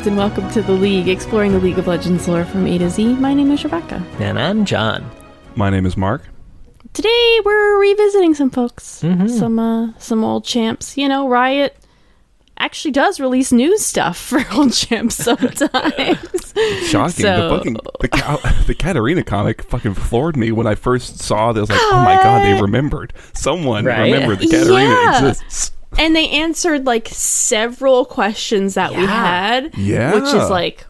Loreheads, and welcome to the League, exploring the League of Legends lore from A to Z. My name is Rebecca. And I'm John. My name is Mark. Today we're revisiting some folks, Mm-hmm. some uh, some old champs. You know, Riot actually does release new stuff for old champs sometimes. Shocking. So- the fucking the, Ka- the Katarina comic fucking floored me when I first saw this. Like, oh my god, they remembered. Someone Right? remembered the Katarina Yeah. exists. And they answered like several questions that we had, Yeah. which is like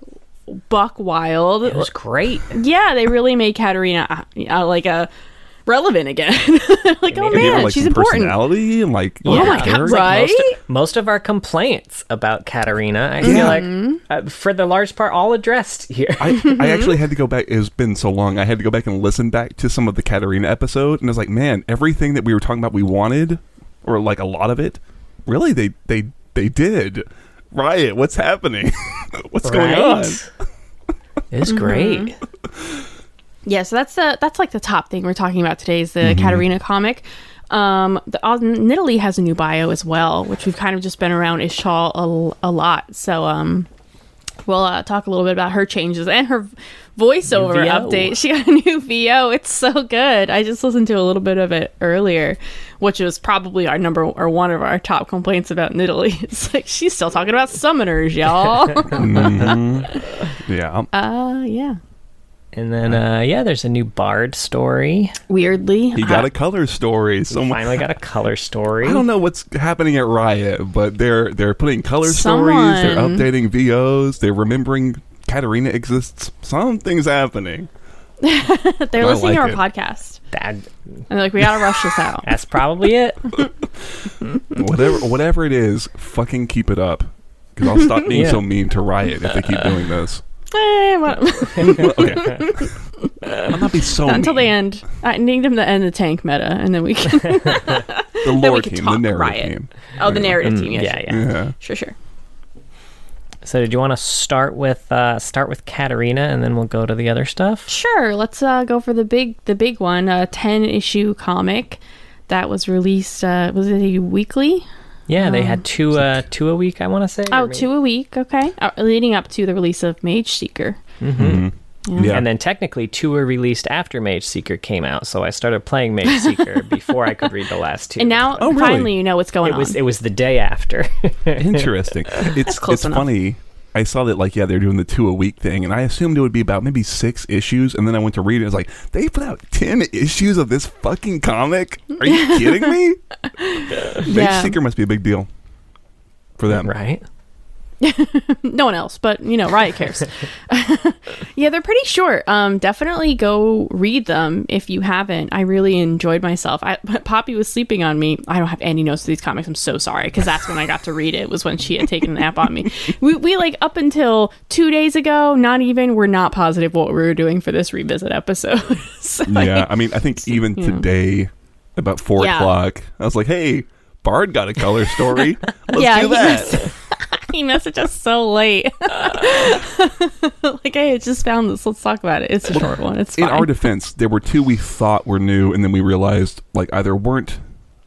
buck wild. It was great. yeah, they really made Katarina uh, uh, like a relevant again. like, oh And they have, man, like she's important. personality and like Oh my God, character. like Right? Most, most of our complaints about Katarina, I feel like, uh, for the large part, all addressed here. I, I actually had to go back. It's been so long. I had to go back and listen back to some of the Katarina episode, and I was like, man, everything that we were talking about, we wanted, or like a lot of it, really, they they they did. Riot, what's happening? what's going on? It's great. Yeah, so that's the that's like the top thing we're talking about today is the Katarina comic. Um, the uh, Nidalee has a new bio as well, which we've kind of just been around Ixtal a, a lot. So um, we'll uh, talk a little bit about her changes and her voiceover update. She got a new VO. It's so good. I just listened to a little bit of it earlier, which was probably our number or one of our top complaints about Nidalee. It's like she's still talking about summoners, y'all. Yeah, uh, yeah. And then, uh, yeah, there's a new Bard story. Weirdly, he got a color story. Someone Finally got a color story. I don't know what's happening at Riot, but they're they're putting color stories, they're Someone- updating VOs, they're remembering Katarina exists. Something's happening. they're I listening to our like podcast. That, And they're like, we gotta rush this out. that's probably it. Whatever whatever it is, fucking keep it up. Because I'll stop being Yeah. so mean to Riot if they keep doing this. Eh, what- okay. I'll not be so Not until they mean. end. I need them to end the tank meta, and then we can. The lore we can team, the narrative Riot. team. oh, the narrative team. yeah, Yes. yeah. Yeah. Sure, sure. So, did you want to start with uh, start with Katarina, and then we'll go to the other stuff? Sure. Let's uh, go for the big, the big one. A ten issue comic that was released. Uh, was it a weekly? Yeah, they had two uh, two a week. I want to say. Oh, or maybe- two a week. Okay. Uh, leading up to the release of Mageseeker. Yeah. And then technically two were released after Mageseeker came out, so I started playing Mageseeker before I could read the last two. And now, Oh, really? finally, you know what's going it was on. it was the day after. Interesting. It's close it's enough. funny. I saw that like yeah they're doing the two a week thing, and I assumed it would be about maybe six issues, and then I went to read it. And it's like they put out ten issues of this fucking comic. Are you kidding me? Mage Yeah. Seeker must be a big deal for them. right? no one else, but you know, Riot cares. yeah, they're pretty short. Um, definitely go read them if you haven't. I really enjoyed myself. I, Poppy was sleeping on me. I don't have any notes of these comics. I'm so sorry because that's when I got to read it. Was when she had taken a nap on me. We, we like up until two days ago, not even. We're not positive what we were doing for this revisit episode. So, Yeah, I mean, I think even today, about four Yeah. o'clock, I was like, "Hey, Bard got a color story. Let's Yeah, do he that." he messaged us so late. like, hey, I just found this. Let's talk about it. It's a short one. It's In our defense, there were two we thought were new, and then we realized like either weren't.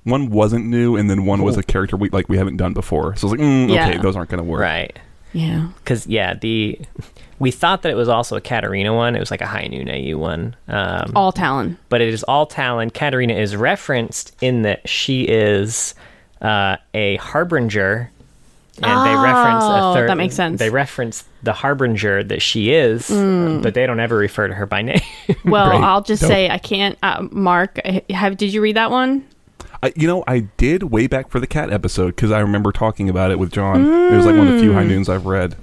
One wasn't new, and then one was a character we like we haven't done before. So I was like, mm, Yeah. "Okay, those aren't going to work." Right. yeah. Because yeah, the we thought that it was also a Katarina one. It was like a High Noon AU one. Um, All Talon. but it is all Talon. Katarina is referenced in that she is uh, a harbinger, and they reference Oh, a third. that makes sense. They reference the harbinger that she is, but they don't ever refer to her by name. Well, Right. I'll just Dope. say I can't. Uh, Mark, uh, have did you read that one? I, you know, I did way back for the cat episode because I remember talking about it with John. It was like one of the few Mm. high noons I've read.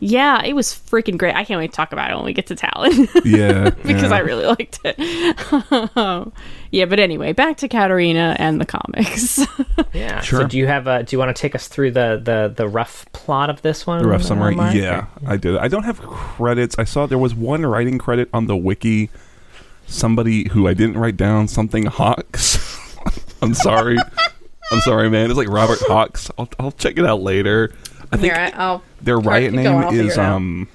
Yeah, it was freaking great. I can't wait to talk about it when we get to Talon Yeah, because yeah. I really liked it. yeah, but anyway, back to Katarina and the comics. yeah. Sure. So do you have? A, do you want to take us through the the the rough plot of this one? The rough summary. Mark? Yeah, I did. I don't have credits. I saw there was one writing credit on the wiki. Somebody who I didn't write down something Hawks. I'm sorry. I'm sorry, man. It's like Robert Hawks. I'll, I'll check it out later. I think Here, I'll. Their Alright, riot name going, I'll figure is um.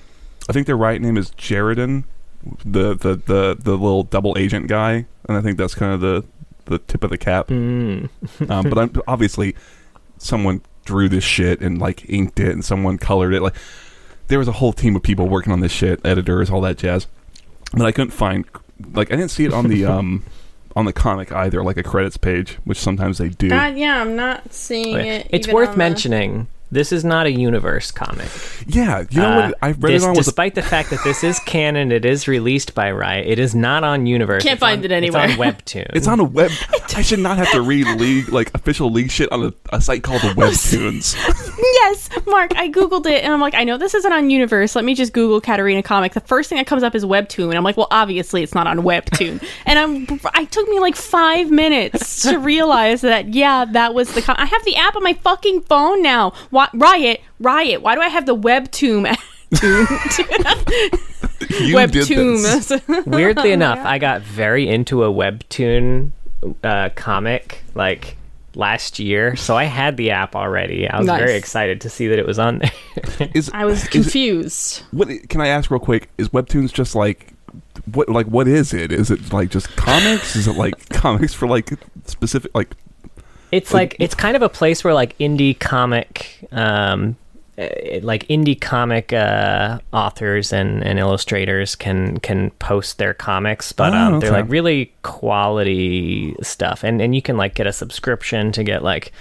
I think their riot name is Jaredon, the the the the little double agent guy, and I think that's kind of the the tip of the cap. Mm. um, but I'm, obviously, someone drew this shit and like inked it, and someone colored it. Like there was a whole team of people working on this shit, editors, all that jazz. But I couldn't find like I didn't see it on the um on the comic either, like a credits page, which sometimes they do. God, yeah, I'm not seeing it. It's even worth on the- mentioning. This is not a universe comic. yeah, you know Uh, what? I read this, it on was a despite the fact that this is canon, it is released by Riot. It is not on Universe. Can't It's find on- it anywhere. It's on Webtoon. It's on a web. I should not have to read league like official league shit on a, a site called the Webtoons. Yes, Mark, I googled it and I'm like, I know this isn't on Universe. Let me just Google Katarina comic. The first thing that comes up is Webtoon, and I'm like, well, obviously it's not on Webtoon. and I'm, I took me like five minutes to realize that yeah, that was the. Com- I have the app on my fucking phone now. Why, Riot, Riot. Why do I have the Webtoon? You did this. Webtoon. Weirdly enough, I got very into a webtoon uh, comic like last year, so I had the app already. I was Nice. very excited to see that it was on there. Is I was is it- confused. what can I ask real quick? Is Webtoons just like what? Like what is it? Is it like just comics? is it like comics for like specific like? It's like it's kind of a place where like indie comic um uh, like indie comic uh, authors and, and illustrators can can post their comics, but Oh, um, they're like really quality stuff, and and you can like get a subscription to get like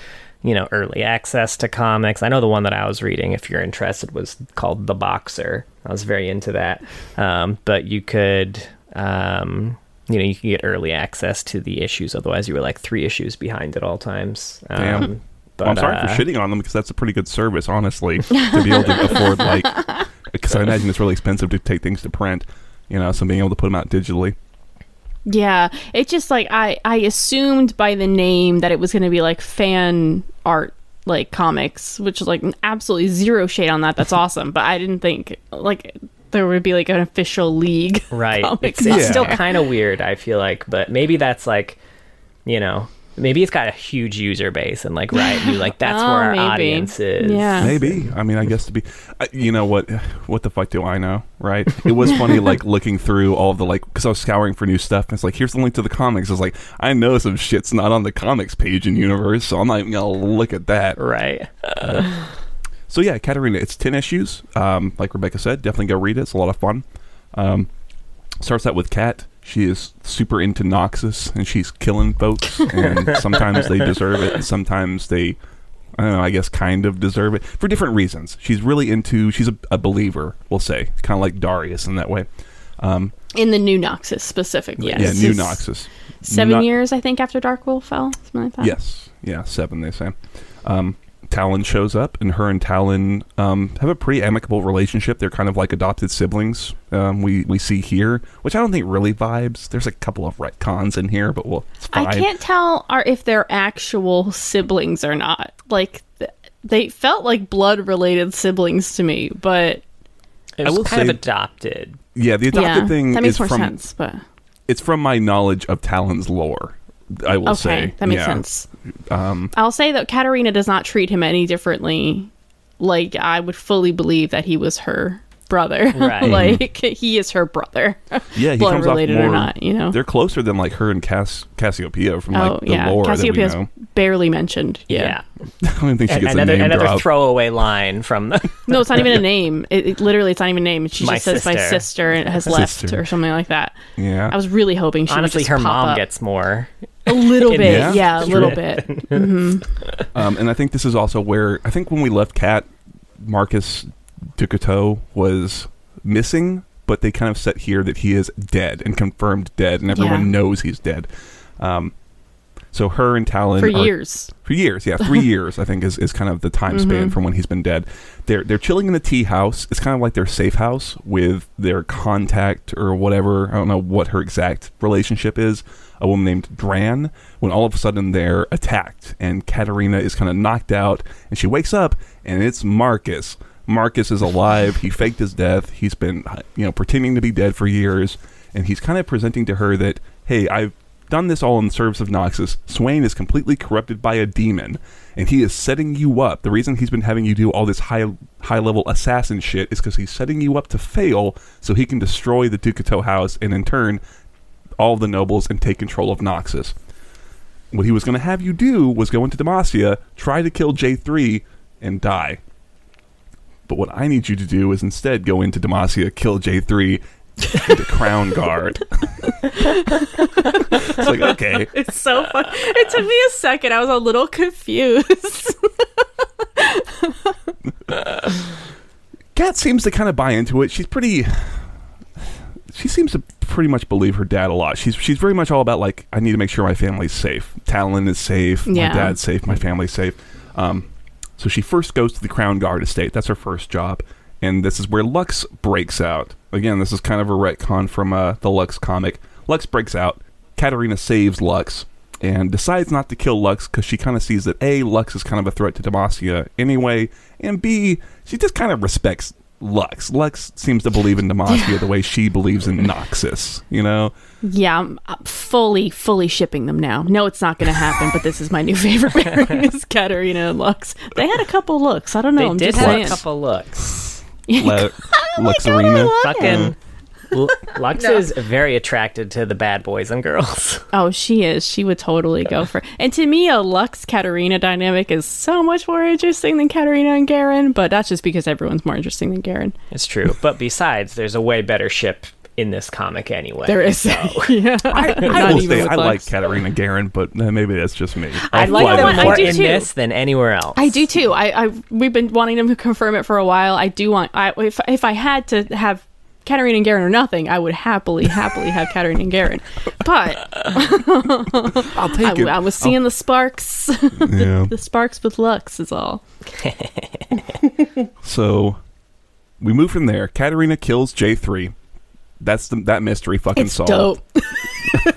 you know early access to comics. I know the one that I was reading, if you're interested, was called The Boxer. I was very into that, um, but you could. Um, you know, you can get early access to the issues. Otherwise, you were like three issues behind at all times. Damn. Um, but, Well, I'm sorry uh, for shitting on them because that's a pretty good service, honestly, to be able to afford like. Because I imagine it's really expensive to take things to print, you know. So being able to put them out digitally. Yeah, it's just like I I assumed by the name that it was going to be like fan art like comics, which is like absolutely zero shade on that. That's awesome, but I didn't think like there would be like an official league. Right. comics It's, it's still kind of weird, I feel like, but maybe that's like, you know, maybe it's got a huge user base and like right knew like that's Oh, where our maybe. audience is. Yeah. Maybe. I mean, I guess to be, uh, you know what? What the fuck do I know, right? It was funny, like looking through all of the like, because I was scouring for new stuff. And it's like, here's the link to the comics. It's like, I know some shit's not on the comics page in Universe, so I'm not even gonna look at that. Right. So yeah, Katarina, it's ten issues. Um, like Rebecca said, definitely go read it. It's a lot of fun. Um, starts out with Kat. She is super into Noxus, and she's killing folks. and sometimes they deserve it, and sometimes they, I don't know. I guess kind of deserve it for different reasons. She's really into. She's a, a believer. We'll say, kind of like Darius in that way. Um, In the new Noxus specifically. Yes. yeah, new is Noxus. Seven Not- years, I think, after Darkwill fell, something like that. Yes. Yeah, seven, they say. Um, Talon shows up, and her and Talon um, have a pretty amicable relationship. They're kind of like adopted siblings. Um, we we see here, which I don't think really vibes. There's a couple of retcons in here, but well, it's fine. I can't tell are if they're actual siblings or not. Like th- they felt like blood related siblings to me, but It I was will kind say- of adopted. Yeah, the adopted yeah, thing that makes is more from sense. But it's from my knowledge of Talon's lore. I will okay, say that makes Yeah. sense. Um, I'll say that Katarina does not treat him any differently. Like I would fully believe that he was her brother. Right. like he is her brother. yeah, he blood comes related off or not, you know. They're closer than like her and Cass Cassiopeia from oh like the yeah, lore that we Cassiopeia's know. barely mentioned. Yeah. I don't think she And gets a another name another drop. throwaway line from the No, it's not even a name. It, it- literally, it's not even a name. She My just says my sister. sister and has left or something like that. yeah, I was really hoping she honestly would just her pop mom up. gets more. A little bit. this Yeah, a little bit. Um, and I think this is also where I think when we left Cat, Marcus Du Couteau was missing, but they kind of set here that he is dead and confirmed dead, and everyone Yeah. knows he's dead. Um, so her and Talon For are- years. for years, yeah, three years I think is, is kind of the time span Mhm. from when he's been dead. They're they're chilling in the tea house. It's kind of like their safe house with their contact or whatever. I don't know what her exact relationship is. A woman named Dran. When all of a sudden they're attacked and Katarina is kind of knocked out and she wakes up and it's Marcus. Marcus is alive. He faked his death. He's been you know pretending to be dead for years, and he's kind of presenting to her that hey, I've done this all in service of Noxus. Swain is completely corrupted by a demon, and he is setting you up. The reason he's been having you do all this high high level assassin shit is because he's setting you up to fail, so he can destroy the Du Couteau house and in turn all the nobles and take control of Noxus. What he was going to have you do was go into Demacia, try to kill J3, and die. But what I need you to do is instead go into Demacia, kill J3, the Crown Guard. it's like, okay. It's so fun. It took me a second. I was a little confused. Kat seems to kind of buy into it. She's pretty. She seems to pretty much believe her dad a lot. She's she's very much all about like I need to make sure my family's safe. Talon is safe. Yeah. My dad's safe. My family's safe. Um, so she first goes to the Crown Guard estate. That's her first job, and this is where Lux breaks out. Again, this is kind of a retcon from uh, the Lux comic. Lux breaks out. Katarina saves Lux and decides not to kill Lux because she kind of sees that A, Lux is kind of a threat to Demacia anyway, and B, she just kind of respects Lux. Lux seems to believe in Demacia the way she believes in Noxus, you know? yeah, I'm uh, fully, fully shipping them now. No, it's not going to happen. But this is my new favorite pairing: is Katarina and Lux. They had a couple looks. I don't know. They I'm did just have saying. a couple looks. Le- oh Lux Arena. Fucking L- Lux is very attracted to the bad boys and girls. Oh, she is. She would totally go for. And to me, a Lux Katarina dynamic is so much more interesting than Katarina and Garen. But that's just because everyone's more interesting than Garen. It's true. But besides, there's a way better ship in this comic anyway. There is. So. yeah. I, I Not will say with I like Lux. Katarina Garen, but uh, maybe that's just me. I I'll like fly them with I more do in too. this than anywhere else. I do too. I, I we've been wanting them to confirm it for a while. I do want. I if if I had to have Katarina and Garen or nothing, I would happily, happily have Katarina and Garen. But I'll take I, it. I was seeing the sparks, yeah. the sparks with Lux is all. So we move from there. Katarina kills J3. That's the, that mystery fucking It's solved. dope.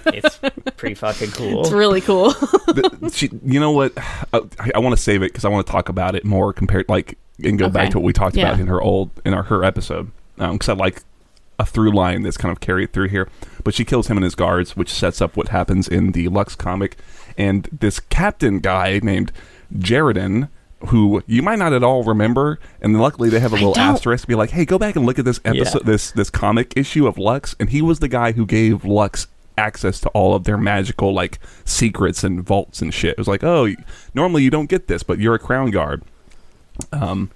It's pretty fucking cool. It's really cool. The- she, you know what? I, I want to save it because I want to talk about it more compared, like, and go back to what we talked about in her old in our her episode. Um, because I like a through line that's kind of carried through here. But she kills him and his guards, which sets up what happens in the Lux comic. And this captain guy named Jaredin, who you might not at all remember, and luckily they have a little asterisk to be like, "Hey, go back and look at this episode, this this comic issue of Lux." And he was the guy who gave Lux access to all of their magical like secrets and vaults and shit. It was like, "Oh, normally you don't get this, but you're a crown guard." Um,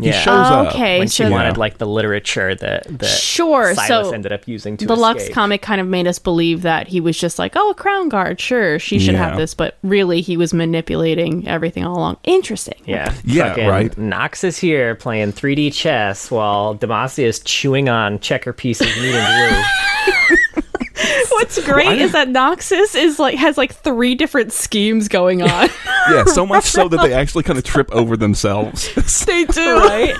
he Yeah. shows oh, up. okay, when she so wanted like the literature that that Sure, Sylas so ended up using to the Lux comic kind of made us believe that he was just like, oh, a crown guard, sure, she should Yeah. have this, but really he was manipulating everything all along. Interesting. Yeah, Yeah, Fucking right. Noxus here playing 3D chess while Demacia is chewing on checker pieces neat and blue. What's great is that Noxus is like has like three different schemes going on. yeah, so much so that they actually kind of trip over themselves. they do. right?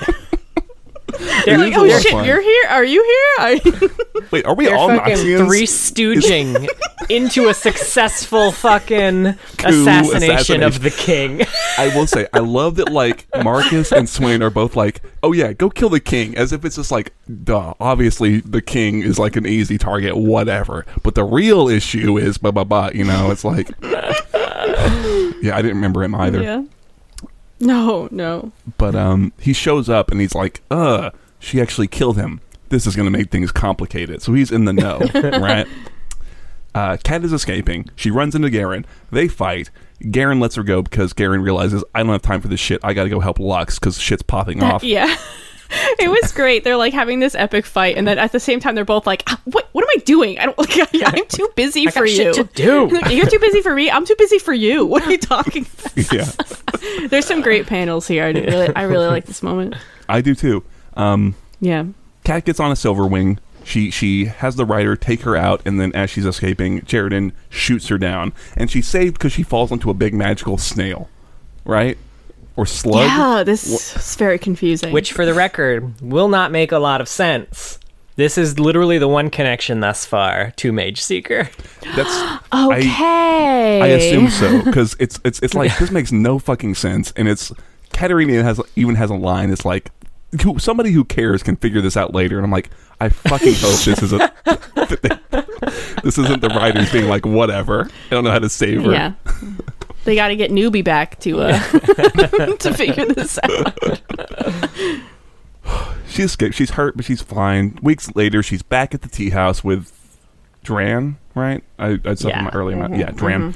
They're Like, oh shit, fun. you're here? Are you here? I- Wait, are we They're all fucking three stooging into a successful fucking Coup, assassination, of the king. I will say, I love that like Marcus and Swain are both like, "Oh yeah, go kill the king," as if it's just like, duh. Obviously, the king is like an easy target, whatever. But the real issue is, blah blah blah. You know, it's like, yeah, I didn't remember him either. yeah. No, no. But um, he shows up and he's like, "Uh, she actually killed him. This is going to make things complicated." So he's in the know, right? Uh, Kat is escaping. She runs into Garen. They fight. Garen lets her go because Garen realizes I don't have time for this shit. I got to go help Lux because shit's popping off. Yeah. It was great. They're like having this epic fight, and then at the same time, they're both like, "Ah, "What? What am I doing? I don't. Like, I'm too busy I for got you. shit to do. Like, You're too busy for me. I'm too busy for you. What are you talking? about? yeah, There's some great panels here. I, really, I really like this moment. I do too. Um, Yeah. Kat gets on a silver wing. She she has the rider take her out, and then as she's escaping, Jaredin shoots her down, and she's saved because she falls into a big magical snail, right? Or slug. Yeah, this is very confusing. Which, for the record, will not make a lot of sense. This is literally the one connection thus far to Mageseeker. That's okay, I assume so because it's it's it's like this makes no fucking sense, and it's Katarina has even has a line. It's like who, somebody who cares can figure this out later, and I'm like, I fucking hope this isn't this isn't the writers being like whatever. I don't know how to save her. Yeah. They got to get newbie back to uh to figure this out. She escaped. She's hurt, but she's fine. Weeks later, she's back at the tea house with Dran. Right? I, I said Yeah. earlier. Yeah, Dran.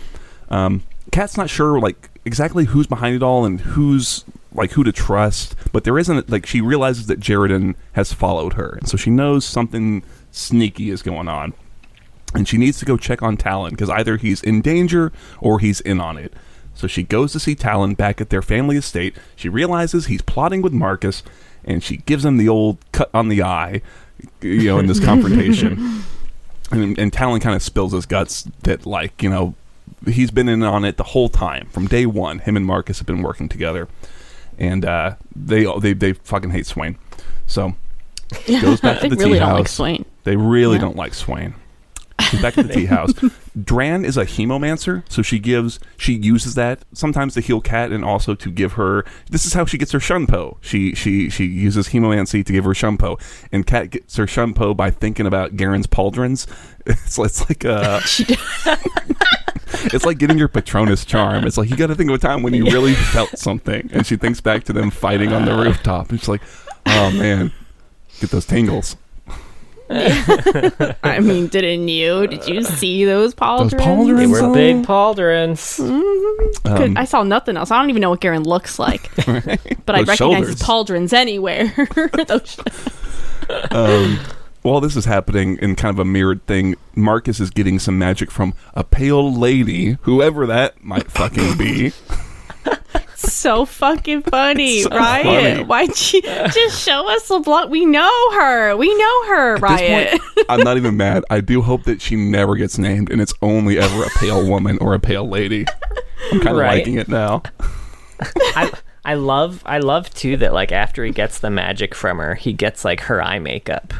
Um, Kat's not sure like exactly who's behind it all and who's like who to trust. but there isn't like she realizes that Jaredin has followed her, and so she knows something sneaky is going on, and she needs to go check on Talon because either he's in danger or he's in on it. So she goes to see Talon back at their family estate. She realizes he's plotting with Marcus, and she gives him the old cut on the eye, you know, in this confrontation. And, and Talon kind of spills his guts that, like, you know, he's been in on it the whole time from day one. Him and Marcus have been working together, and uh, they they they fucking hate Swain. So goes back to they the really tea don't like house. Swain. they really Yeah. don't like Swain. She's back at the tea house. Dran is a hemomancer, so she gives she uses that sometimes to heal Cat and also to give her. This is how she gets her shunpo. She she she uses hemomancy to give her shunpo, and Cat gets her shunpo by thinking about Garen's pauldrons. It's it's like uh it's like getting your Patronus charm. It's like you got to think of a time when you really felt something, and she thinks back to them fighting on the rooftop, and she's like, "Oh man, get those tingles." I mean, didn't you? Did you see those pauldrons? pauldrons? They were So- big pauldrons. Could- Um, I saw nothing else. I don't even know what Garen looks like, but I recognize shoulders. his pauldrons anywhere. Those- um, while this is happening in kind of a mirrored thing, Marcus is getting some magic from a pale lady, whoever that might fucking be. so fucking funny, So Riot. funny. Why'd you just show us LeBlanc? We know her. We know her, At Riot. this point, I'm not even mad. I do hope that she never gets named, and it's only ever a pale woman or a pale lady. I'm kind of Right. liking it now. I I love I love too that like after he gets the magic from her, he gets like her eye makeup.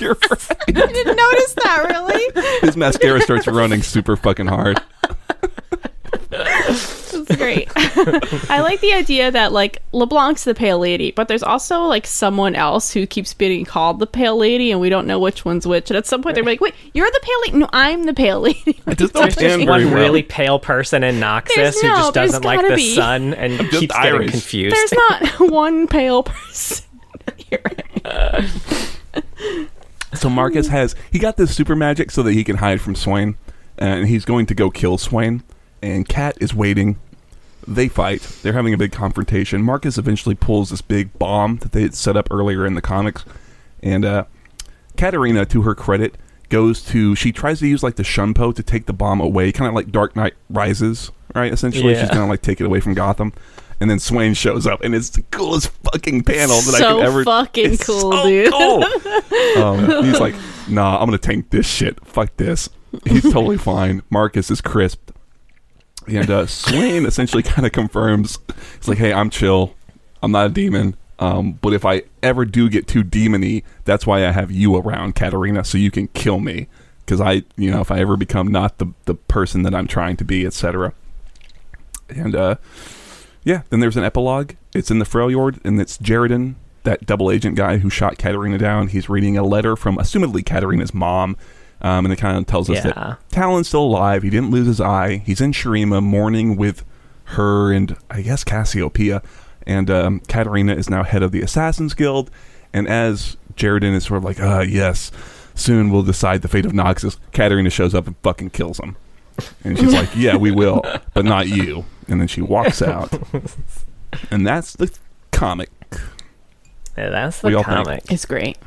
You're right. I didn't notice that, really. His mascara starts running super fucking hard. It's great. I like the idea that like LeBlanc's the pale lady, but there's also like someone else who keeps being called the pale lady, and we don't know which one's which. And at some point, they're like, "Wait, you're the pale lady? No, I'm the pale lady." I just don't There's just one well. really pale person in Noxus There's who just doesn't like the be. sun and just keeps getting Irish. confused. There's not one pale person. You're. So Marcus has he got this super magic so that he can hide from Swain, and he's going to go kill Swain. And Kat is waiting. They fight. They're having a big confrontation. Marcus eventually pulls this big bomb that they had set up earlier in the comics, and uh, Katarina, to her credit, goes to she tries to use like the shunpo to take the bomb away, kind of like Dark Knight Rises, right? Essentially, she's Yeah. gonna like take it away from Gotham. And then Swain shows up, and it's the coolest fucking panel that I could ever. fucking It's cool, so dude. cool. um, he's like, "Nah, I'm gonna tank this shit. Fuck this." He's totally fine. Marcus is crisp, and uh, Swain essentially kind of confirms. It's like, "Hey, I'm chill. I'm not a demon. Um, but if I ever do get too demony, that's why I have you around, Katarina, so you can kill me. Because I, you know, if I ever become not the the person that I'm trying to be, etc." And uh, yeah, then there's an epilogue. It's in the Freljord, and it's Jaredin, that double agent guy who shot Katarina down. He's reading a letter from, assumedly, Katarina's mom. Um, and it kind of tells us Yeah. that Talon's still alive. He didn't lose his eye. He's in Shurima mourning with her and, I guess, Cassiopeia. And um, Katarina is now head of the Assassin's Guild. And as Jaredin is sort of like, uh, yes, soon we'll decide the fate of Noxus, Katarina shows up and fucking kills him. And she's like, yeah, we will, but not you. And then she walks out. And that's the comic. Yeah, that's the all think. comic. It's great.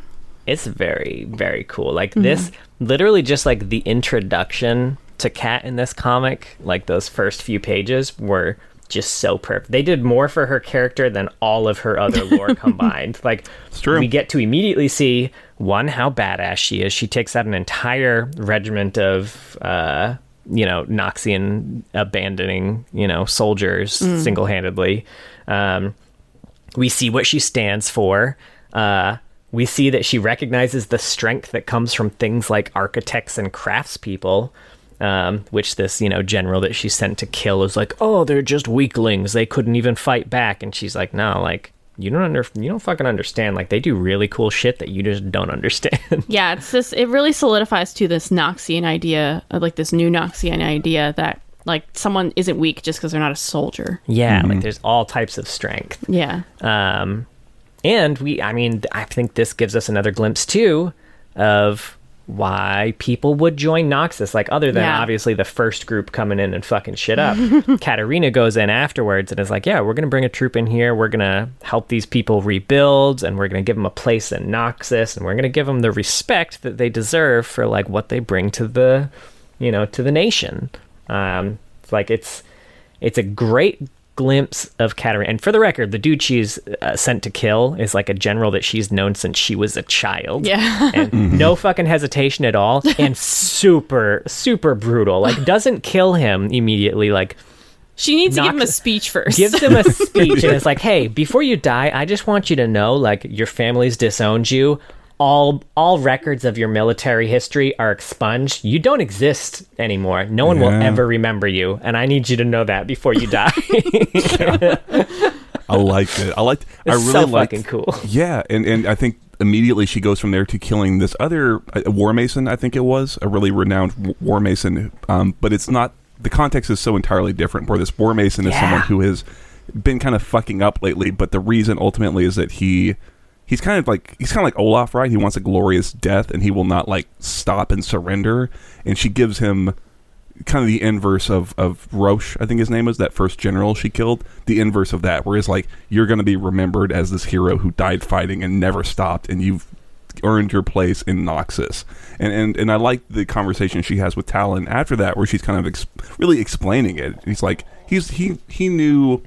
It's very, very cool. Like Mm-hmm. this, literally just like the introduction to cat in this comic, like those first few pages were just so perfect. They did more for her character than all of her other lore combined. Like It's true. we get to immediately see one how badass she is. She takes out an entire regiment of uh you know Noxian abandoning, you know, soldiers single-handedly. Um we see what she stands for. Uh, we see that she recognizes the strength that comes from things like architects and craftspeople, um, which this you know general that she sent to kill is like, oh, they're just weaklings. They couldn't even fight back. And she's like, no, like you don't under you don't fucking understand. Like they do really cool shit that you just don't understand. Yeah, it's this. It really solidifies to this Noxian idea, uh, like this new Noxian idea that like someone isn't weak just because they're not a soldier. yeah, like there's all types of strength. Yeah, Um, and we, I mean, I think this gives us another glimpse too of why people would join Noxus, like other than Yeah. obviously the first group coming in and fucking shit up. Katarina goes in afterwards and is like, "Yeah, we're gonna bring a troop in here. We're gonna help these people rebuild, and we're gonna give them a place in Noxus, and we're gonna give them the respect that they deserve for like what they bring to the, you know, to the nation." Um, it's like it's it's a great glimpse of Katarina. And for the record, the dude she's uh, sent to kill is like a general that she's known since she was a child. Yeah. And no fucking hesitation at all. And super, super brutal. Like, doesn't kill him immediately. Like, She needs to give him a speech first. gives him a speech and it's like, hey, before you die, I just want you to know, like, your family's disowned you. All all records of your military history are expunged. You don't exist anymore. No one will ever remember you, and I need you to know that before you die. I liked it. I liked. I It's really so liked. fucking cool. Yeah, and and I think immediately she goes from there to killing this other uh, war mason. I think it was a really renowned war mason. Um, but it's not. The context is so entirely different. Where this war mason is Yeah. someone who has been kind of fucking up lately, but the reason ultimately is that he. He's kind of like he's kind of like Olaf, right? He wants a glorious death, and he will not like stop and surrender. And she gives him kind of the inverse of of Roche, I think his name was that first general she killed. The inverse of that, where it's like you're going to be remembered as this hero who died fighting and never stopped, and you've earned your place in Noxus. And and and I like the conversation she has with Talon after that, where she's kind of ex- really explaining it. He's like he's he he knew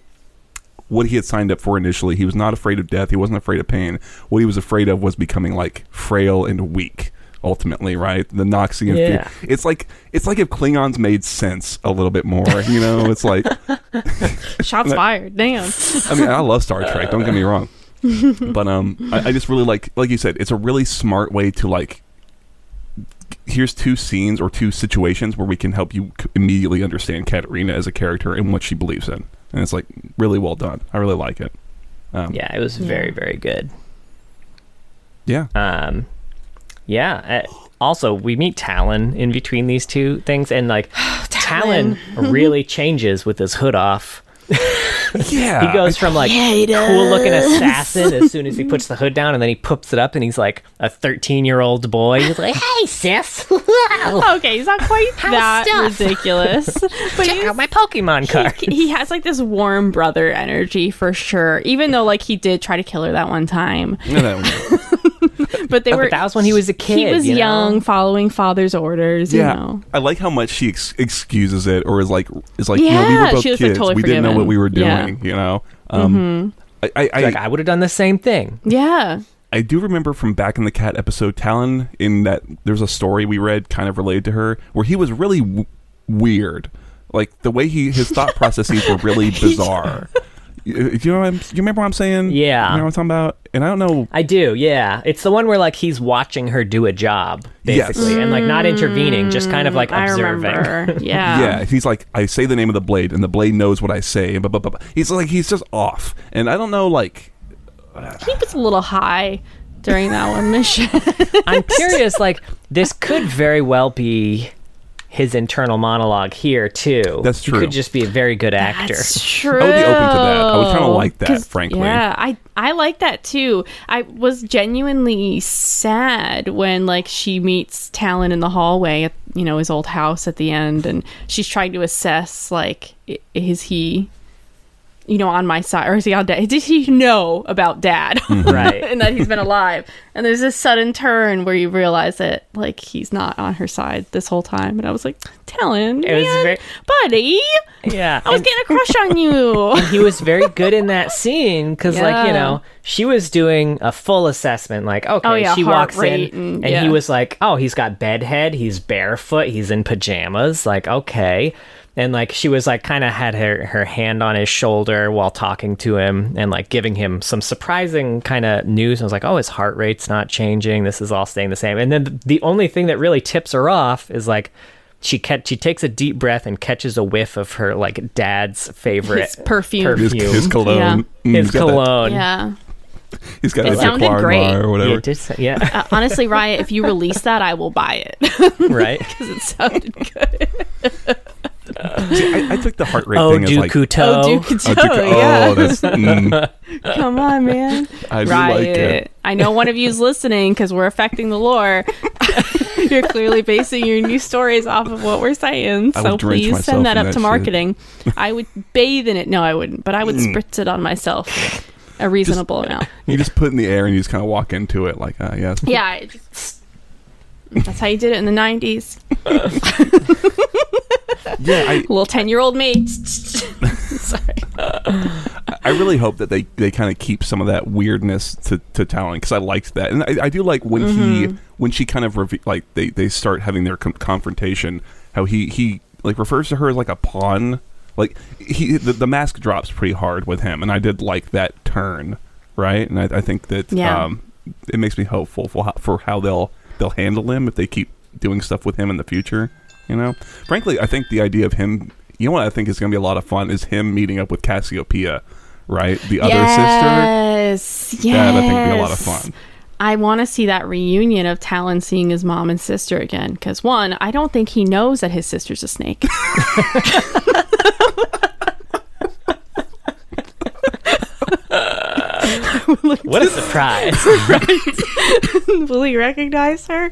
what he had signed up for initially. He was not afraid of death. He wasn't afraid of pain. What he was afraid of was becoming like frail and weak. Ultimately, right? The Noxian. Yeah. It's like it's like if Klingons made sense a little bit more. You know, it's like Shots fired. Damn. I mean, I love Star Trek. Don't get me wrong, but um, I, I just really like, like you said, it's a really smart way to like. Here's two scenes or two situations where we can help you immediately understand Katarina as a character and what she believes in, and it's like really well done. I really like it. Um, Yeah, it was very, very good. yeah, Um, yeah. Uh, also, we meet Talon in between these two things, and like Talon really changes with his hood off. yeah. He goes from like Yeah, he cool looking assassin as soon as he puts the hood down, and then he puts it up, and he's like a thirteen year old boy. He's like, "Hey, sis, Okay, he's not quite How's that stuff? ridiculous, but check he's, out my Pokemon card." he, he has like this warm brother energy for sure. Even though like he did try to kill her that one time, No, that one- but they Oh, were but that was when he was a kid. he was you know? young, following father's orders. yeah, You know, I like how much she ex- excuses it, or is like, is like, you know, we were both she was, like, kids. totally we didn't know what we were Yeah. doing. You know, um, I, I, I, Like I would have done the same thing. yeah. I do remember from back in the cat episode, Talon, in that there's a story we read kind of related to her where he was really w- weird. Like the way he his thought processes were really bizarre. You, uh, you know, what I'm, you remember what I'm saying? Yeah. you know what I'm talking about. And I don't know. I do, yeah. It's the one where like he's watching her do a job, Yes. basically, and like not intervening, just kind of like mm, I observing. Yeah. Yeah, he's like, I say the name of the blade, and the blade knows what I say. and blah, blah, blah, blah. He's like, he's just off, and I don't know, like, He was a little high during that one mission. I'm curious, like this could very well be his internal monologue here too. That's He true. could just be a very good actor. That's true. I would be open to that. I would kinda like that, frankly. Yeah, I I like that too. I was genuinely sad when like she meets Talon in the hallway at you know his old house at the end, and she's trying to assess like is he. You know, on my side, or is he on dad? Did he know about dad, Right. and that he's been alive? And there's this sudden turn where you realize that, like, he's not on her side this whole time. And I was like, Talon, It was very- buddy, Yeah. I was and- getting a crush on you. he was very good in that scene because like you know she was doing a full assessment like okay Oh, yeah, she walks in and- and, yeah. he was like oh he's got bedhead he's barefoot he's in pajamas like okay and like she was like kind of had her her hand on his shoulder while talking to him and like giving him some surprising kind of news. I was like, oh, his heart rate's not changing. This is all staying the same. And then the only thing that really tips her off is like she catch she takes a deep breath and catches a whiff of her like dad's favorite His perfume. his, perfume. his cologne. Yeah. Mm, his he's that- cologne. yeah. he's got It a sounded Ziploc great. or whatever. Yeah, did yeah, Uh, honestly, Riot, if you release that, I will buy it right. because it sounded good. See, I, I took the heart rate Oh, thing as like. Du Couteau. Oh, Duke Oh, Duke- yeah. oh, that's. Mm, Come on, man. I do Riot. like it. I know one of you is listening because we're affecting the lore. You're clearly basing your new stories off of what we're saying. So please send that up that to marketing. I would bathe in it. No, I wouldn't, but I would Mm. spritz it on myself. A reasonable amount. You just put it in the air and you just kind of walk into it like, uh, yes. Yeah, just, that's how you did it in the 90s. Yeah, I, Little 10 year old me. Sorry. I really hope that they, they kind of keep some of that weirdness to, to Talon because I liked that, and I, I do like when Mm-hmm. he when she kind of reve- like they, they start having their com- confrontation. How he he like refers to her as like a pawn. Like he the, the mask drops pretty hard with him, and I did like that turn, right? And I, I think that Yeah. um, it makes me hopeful for how, for how they'll they'll handle him if they keep doing stuff with him in the future. You know, frankly, I think the idea of him. You know what I think is going to be a lot of fun is him meeting up with Cassiopeia, right? The other sister. yes. Yes. That I think would be a lot of fun. I want to see that reunion of Talon seeing his mom and sister again. Because, one, I don't think he knows that his sister's a snake. What a surprise. Will he recognize her?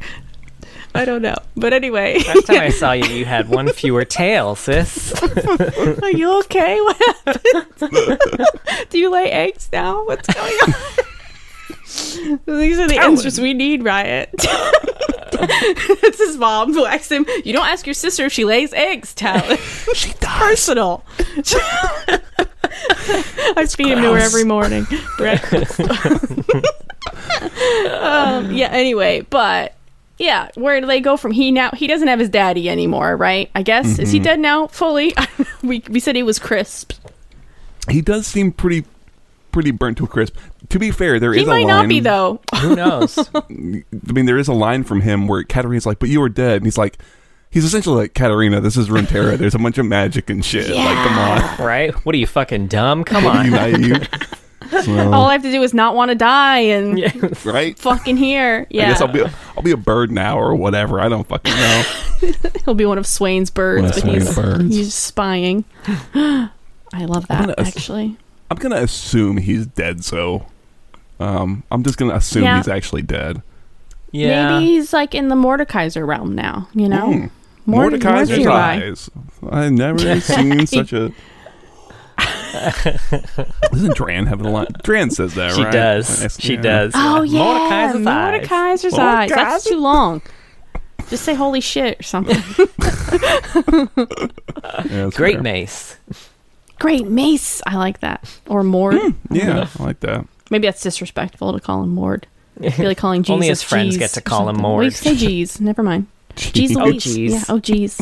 I don't know. But anyway, Last time I saw you, you had one fewer tail, sis. are you okay? What happened? Do you lay eggs now? What's going on? These are the Talon. answers we need, Riot. it's his mom who asks him, You don't ask your sister if she lays eggs, Talon. She does. Personal. I feed him to her every morning. Breakfast. um, yeah, anyway, but yeah, where do they go from he now he doesn't have his daddy anymore, right? I guess. Is he Mm-hmm. dead now fully? we we said he was crisp. He does seem pretty pretty burnt to a crisp. To be fair, there is He a might line. not be though. Who knows? I mean, there is a line from him where Katarina's like, "But you were dead," and he's like, he's essentially like, "Katarina, this is Runeterra. There's a bunch of magic and shit. Like, come on, right? What are you fucking dumb? Come you on. Naive." So, All I have to do is not want to die and Yeah. right? fucking here. Yeah. I guess I'll be a, I'll be a bird now or whatever. I don't fucking know. He'll be one of Swain's birds, One of but Swain's he's birds. he's spying. I love that gonna ass- actually. I'm gonna assume he's dead. So, um, I'm just gonna assume Yeah. he's actually dead. Yeah. Maybe he's like in the Mordekaiser realm now, you know? Mm. Morde- Mordecai's Mordecai. eyes. I never seen such a. Doesn't Dran have a line? Dran says that, She right? does. Yes, She yeah. does. Oh yeah, Mordekaiser's eyes. Mordekaiser's eyes. That's too long. Just say holy shit or something. Yeah, Great fair. mace. Great mace. I like that. Or Mord. Yeah, I like that. Maybe that's disrespectful to call him Mord. I feel like calling Jesus Only his friends Jeez get to call him something. Mord. Wait, say G's. Never mind. Jeez Oh, Louise. jeez. Yeah. Oh jeez.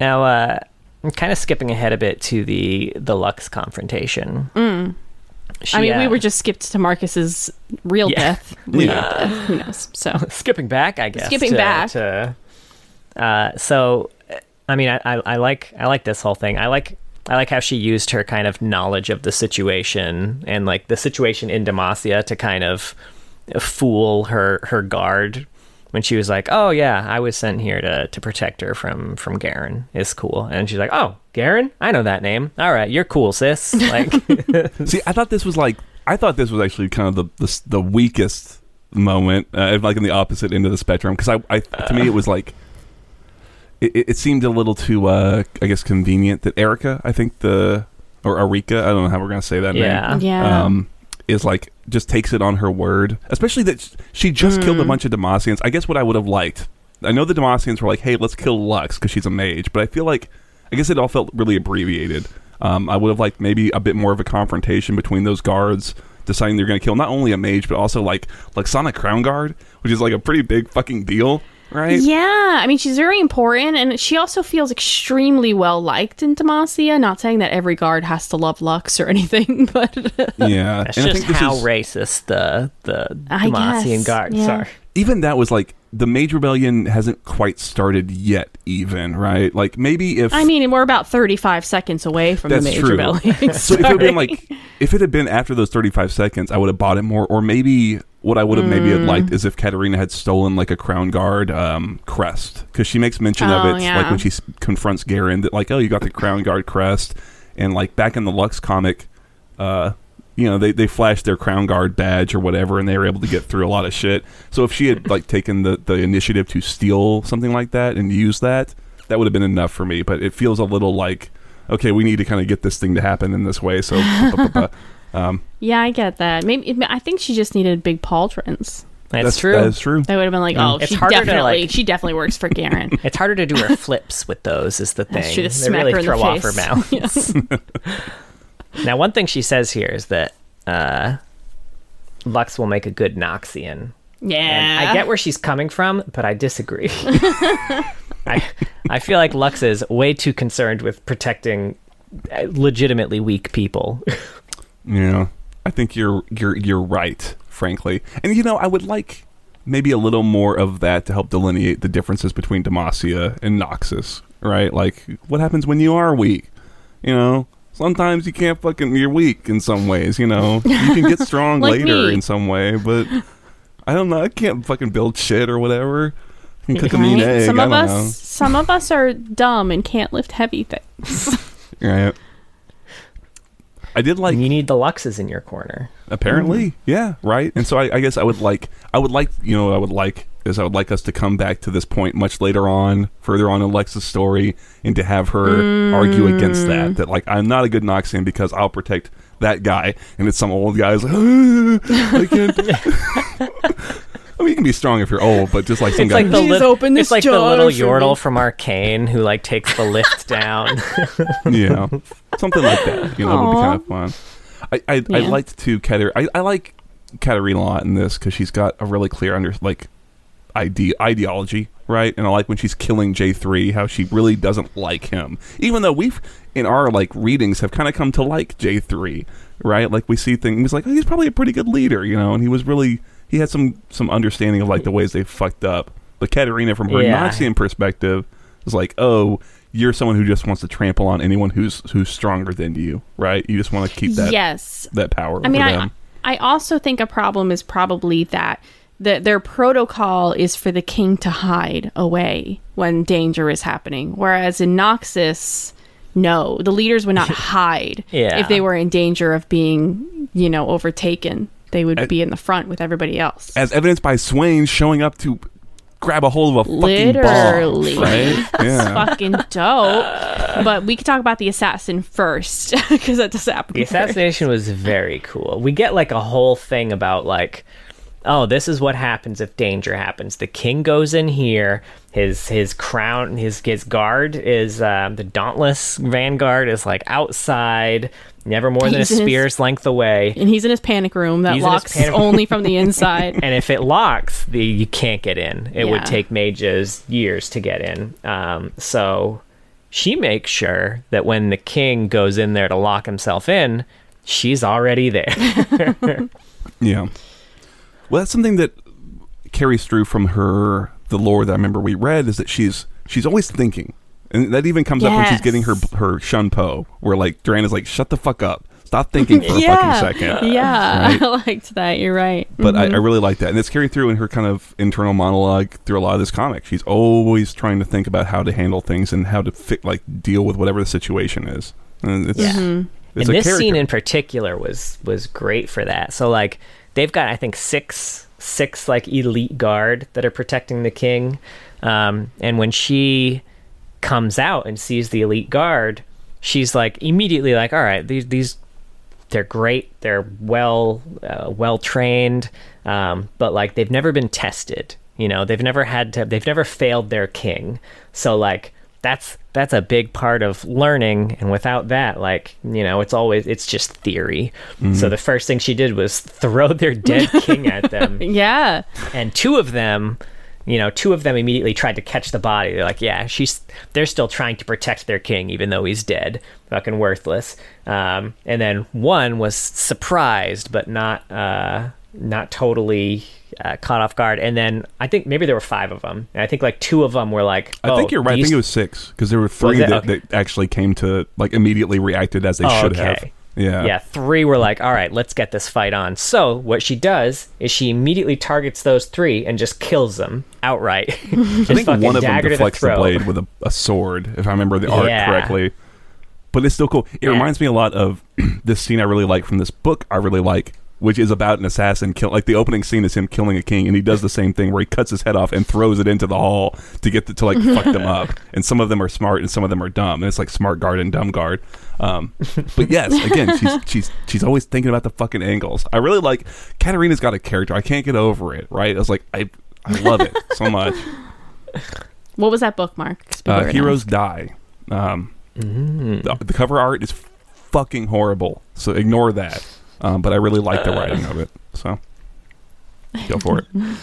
Now, uh, I'm kind of skipping ahead a bit to the the Lux confrontation. Mm. She, I mean, we uh, were just skipped to Marcus's real Yeah. death. Yeah. death. Who knows? So skipping back, I guess. Skipping to- back. To, uh, so, I mean, I, I, I like I like this whole thing. I like I like how she used her kind of knowledge of the situation and like the situation in Demacia to kind of fool her her guard when she was like, "Oh yeah, I was sent here to to protect her from from Garen. It's cool." And she's like, "Oh, Garen, I know that name. All right, you're cool, sis." Like, See, I thought this was like I thought this was actually kind of the the, the weakest moment, uh, like in the opposite end of the spectrum. Because I, I, to me, it was like it, it it seemed a little too, uh, I guess, convenient that Erica, I think the or Arika, I don't know how we're gonna say that yeah, name, yeah. um, is like just takes it on her word. Especially that she just killed a Mm. bunch of Demacians. I guess what I would have liked. I know the Demacians were like, "Hey, let's kill Lux because she's a mage," but I feel like I guess it all felt really abbreviated. Um, I would have liked maybe a bit more of a confrontation between those guards deciding they're going to kill not only a mage but also like like Sonic Crown Guard, which is like a pretty big fucking deal, right? Yeah, I mean she's very important, and she also feels extremely well liked in Demacia. Not saying that every guard has to love Lux or anything, but Yeah, That's and I just think how is- racist the the I Demacian guess, guards yeah. are. even that was like the mage rebellion hasn't quite started yet, even right? Like maybe if I mean we're about thirty-five seconds away from That's the major true. rebellion. So if it had been like, if it had been after those 35 seconds, I would have bought it more. Or maybe what I would have maybe had Mm. liked is if Katarina had stolen like a crown guard um, crest because she makes mention Oh, of it yeah. like when she s- confronts Garen that like oh you got the crown guard crest and like back in the Lux comic, uh, you know they they flashed their crown guard badge or whatever and they were able to get through a lot of shit. So if she had like taken the the initiative to steal something like that and use that, that would have been enough for me. But it feels a little like okay we need to kind of get this thing to happen in this way. So. Um, Yeah, I get that. Maybe I think she just needed big pauldrons. That's, true. That is true. That would have been like, Yeah. oh, It's she harder to, definitely, like- she definitely works for Garen. It's harder to do her flips with those. Is the thing That's true, to they smack really her in the throw off her face. mouth. now, one thing she says here is that uh, Lux will make a good Noxian. yeah, And I get where she's coming from, but I disagree. I I feel like Lux is way too concerned with protecting uh, legitimately weak people. Yeah, I think you're you're you're right, frankly. And you know, I would like maybe a little more of that to help delineate the differences between Demacia and Noxus, right? Like, what happens when you are weak? You know, sometimes you can't fucking you're weak in some ways. You know, you can get strong Like later me. in some way, but I don't know. I can't fucking build shit or whatever. Cook a mean egg. Some of us, some of us are dumb and can't lift heavy things. Right. I did like you need the Luxes in your corner. apparently yeah right? And so I, I guess i would like i would like you know i would like is i would like us to come back to this point much later on further on in Lux's story and to have her argue against that that like i'm not a good noxian because i'll protect that guy. And it's some old guy who's like "Ah, i can't I mean, you can be strong if you're old, but just like some It's guy, like the li- open this it's like the little Yordle from Arcane who like takes the lift down. yeah, something like that. You know, would be kind of fun. I I, I liked to Kater. I, I like Katarina a lot in this because she's got a really clear under like ide- ideology, right? And I like when she's killing J three how she really doesn't like him, even though we've in our like readings have kind of come to like J three, right? Like we see things like oh, he's probably a pretty good leader, you know, and he was really he had some some understanding of like the ways they fucked up. But Katarina, from her Yeah. Noxian perspective, is like, oh, you're someone who just wants to trample on anyone who's who's stronger than you, right? You just want to keep that yes, that power. I mean, over I. I also think a problem is probably that the, their protocol is for the king to hide away when danger is happening, whereas in Noxus, no, the leaders would not hide Yeah. if they were in danger of being, you know, overtaken. They would Uh, be in the front with everybody else. as evidenced by Swain showing up to grab a hold of a fucking Literally. bomb, right? Yeah. Fucking dope. But we could talk about the assassin first because that does happened. The first. assassination was very cool. We get like a whole thing about like, oh, this is what happens if danger happens. The king goes in here. His his crown, his his guard is um, the dauntless vanguard is like outside, never more than a He's in his- spear's length away. And he's in his panic room that He's locks panic- only from the inside. and if it locks, the you can't get in. It Yeah. would take mages years to get in. Um, so she makes sure that when the king goes in there to lock himself in, she's already there. Yeah. Well, that's something that carries through from her the lore that I remember we read is that she's she's always thinking, and that even comes up when she's getting her her shunpo, where like Duran is like, "Shut the fuck up, stop thinking for a fucking second. Yeah, Right? I liked that. You're right. But I, I Mhm. really like that, and it's carried through in her kind of internal monologue through a lot of this comic. She's always trying to think about how to handle things and how to fit, like deal with whatever the situation is. And it's, Yeah. it's and a this character. scene in particular was was great for that. So like they've got I think six six like elite guard that are protecting the king, um, and when she comes out and sees the elite guard, she's like immediately like, all right, these these they're great, they're well uh, well trained, um, but like they've never been tested. You know, they've never had to, they've never failed their king. So like that's that's a big part of learning. And without that like you know it's always it's just theory. So the first thing she did was throw their dead king at them. Yeah. and two of them you know two of them immediately tried to catch the body. They're like yeah she's they're still trying to protect their king even though he's dead fucking worthless. Um, and then one was surprised but not uh, not totally uh, caught off guard and then i think maybe there were five of them and i think like two of them were like I think oh, you're right. I think it was six because there were three it? that, Okay. that actually came to like immediately reacted as they Oh, should okay. have. Yeah. Yeah, three were like, all right, let's get this fight on. So what she does is she immediately targets those three and just kills them outright. I think one of them deflects the, throat. blade with a, a sword, if I remember the art Yeah. correctly. But it's still cool. It Yeah. reminds me a lot of this scene I really like from this book. I really like, which is about an assassin kill. Like the opening scene is him killing a king, and he does the same thing where he cuts his head off and throws it into the hall to get the, to like fuck them up. And some of them are smart, and some of them are dumb. And it's like smart guard and dumb guard. Um, but yes, again, she's she's she's always thinking about the fucking angles. I really like Katarina's got a character. I can't get over it. Right? I was like, I I love it so much. What was that bookmark? 'Cause people Uh, Heroes ask. die. Um, Mm. the, the cover art is fucking horrible, so ignore that. Um, but I really like the writing of it, so go for it.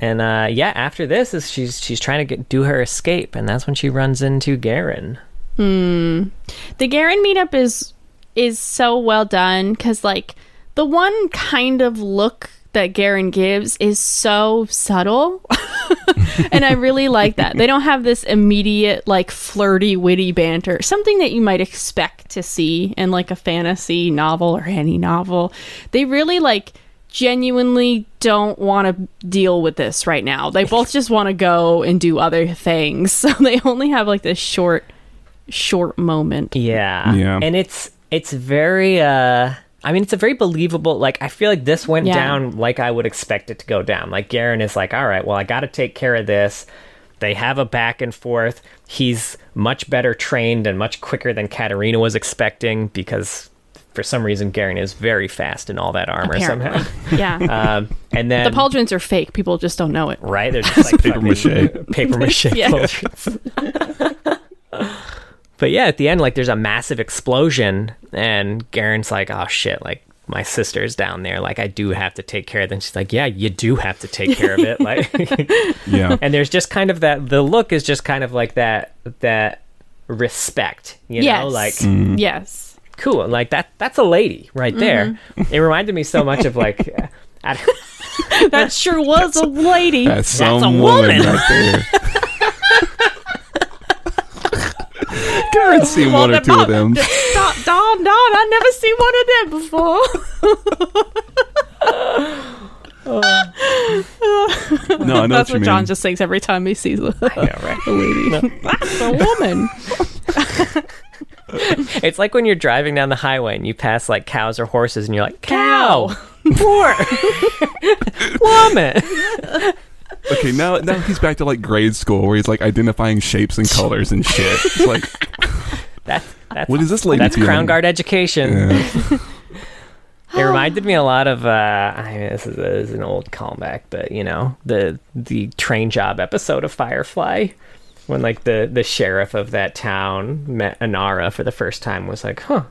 And uh, yeah, after this is she's she's trying to get do her escape, and that's when she runs into Garen. Hmm. The Garen meetup is is so well done because like the one kind of look that Garen gives is so subtle. and I really like that. They don't have this immediate like flirty witty banter. Something that you might expect to see in like a fantasy novel or any novel. They really like genuinely don't want to deal with this right now. They both just want to go and do other things. So they only have like this short short moment. Yeah. Yeah. And it's it's very uh I mean it's a very believable like I feel like this went Yeah. down like I would expect it to go down. Like Garen is like, "All right, well I got to take care of this." They have a back and forth. He's much better trained and much quicker than Katarina was expecting because for some reason Garen is very fast in all that armor Apparently. somehow. yeah. Um and then the pauldrons are fake. People just don't know it. right? They're just like Paper mache. paper mache Yeah. pauldrons. But yeah, at the end, like there's a massive explosion, and Garen's like, "Oh shit!" Like my sister's down there. Like I do have to take care of them. She's like, "Yeah, you do have to take care of it." Like, Yeah, and there's just kind of that. The look is just kind of like that. That respect, you yes. know, like mm. yes. cool. Like that. That's a lady right mm-hmm. there. It reminded me so much of like. I- That sure was a lady. that's some a woman woman. right there. Karen's seen one or two of them. Don, Don, Don, I never seen one of them before. No, I know That's what you what John mean. just sings every time he sees a, yeah, right. a lady. That's a woman. It's like when you're driving down the highway and you pass like cows or horses and you're like, cow, poor woman. Okay, now now he's back to like grade school where he's like identifying shapes and colors and shit. It's like, That, that's, what is this lady that's feeling? Crown Guard education. Yeah. It reminded me a lot of, uh, I mean, this is, this is an old callback, but you know, the the train job episode of Firefly. When like the, the sheriff of that town met Inara for the first time was like, huh,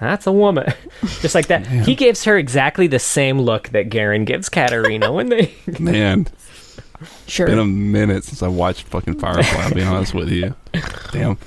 that's a woman. Just like that. He gives her exactly the same look that Garen gives Katarina when they Man, Sure. been a minute since I watched fucking Firefly. I'll be honest with you. Damn.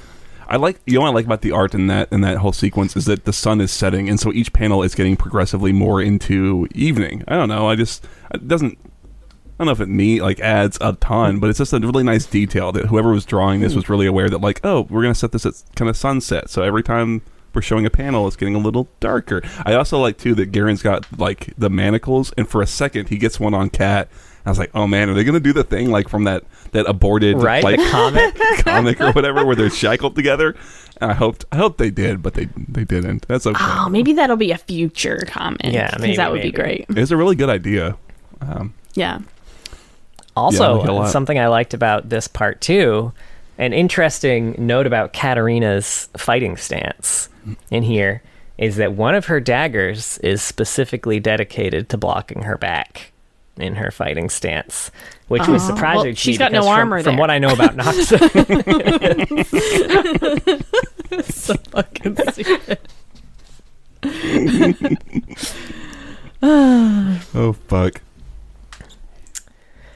I like you know what I like about the art in that in that whole sequence is that the sun is setting, and so each panel is getting progressively more into evening. I don't know. I just it doesn't. I don't know if it me like adds a ton, but it's just a really nice detail that whoever was drawing this hmm. was really aware that like, oh, we're gonna set this at kind of sunset. So every time we're showing a panel, it's getting a little darker. I also like too that Garen's got like the manacles, and for a second he gets one on Cat. I was like, oh man, are they gonna do the thing like from that that aborted right like comic. comic or whatever where they're shackled together? And I hoped I hope they did, but they they didn't. That's okay. Oh, maybe that'll be a future comment. Yeah, because maybe, that would maybe. be great. It's a really good idea. Um, Yeah. Yeah, I Also, like it a lot. something I liked about this part too, an interesting note about Katarina's fighting stance in here is that one of her daggers is specifically dedicated to blocking her back in her fighting stance, which was surprising Well, to she's me got no because from- armor From there. what I know about Nox, so fucking stupid. oh fuck!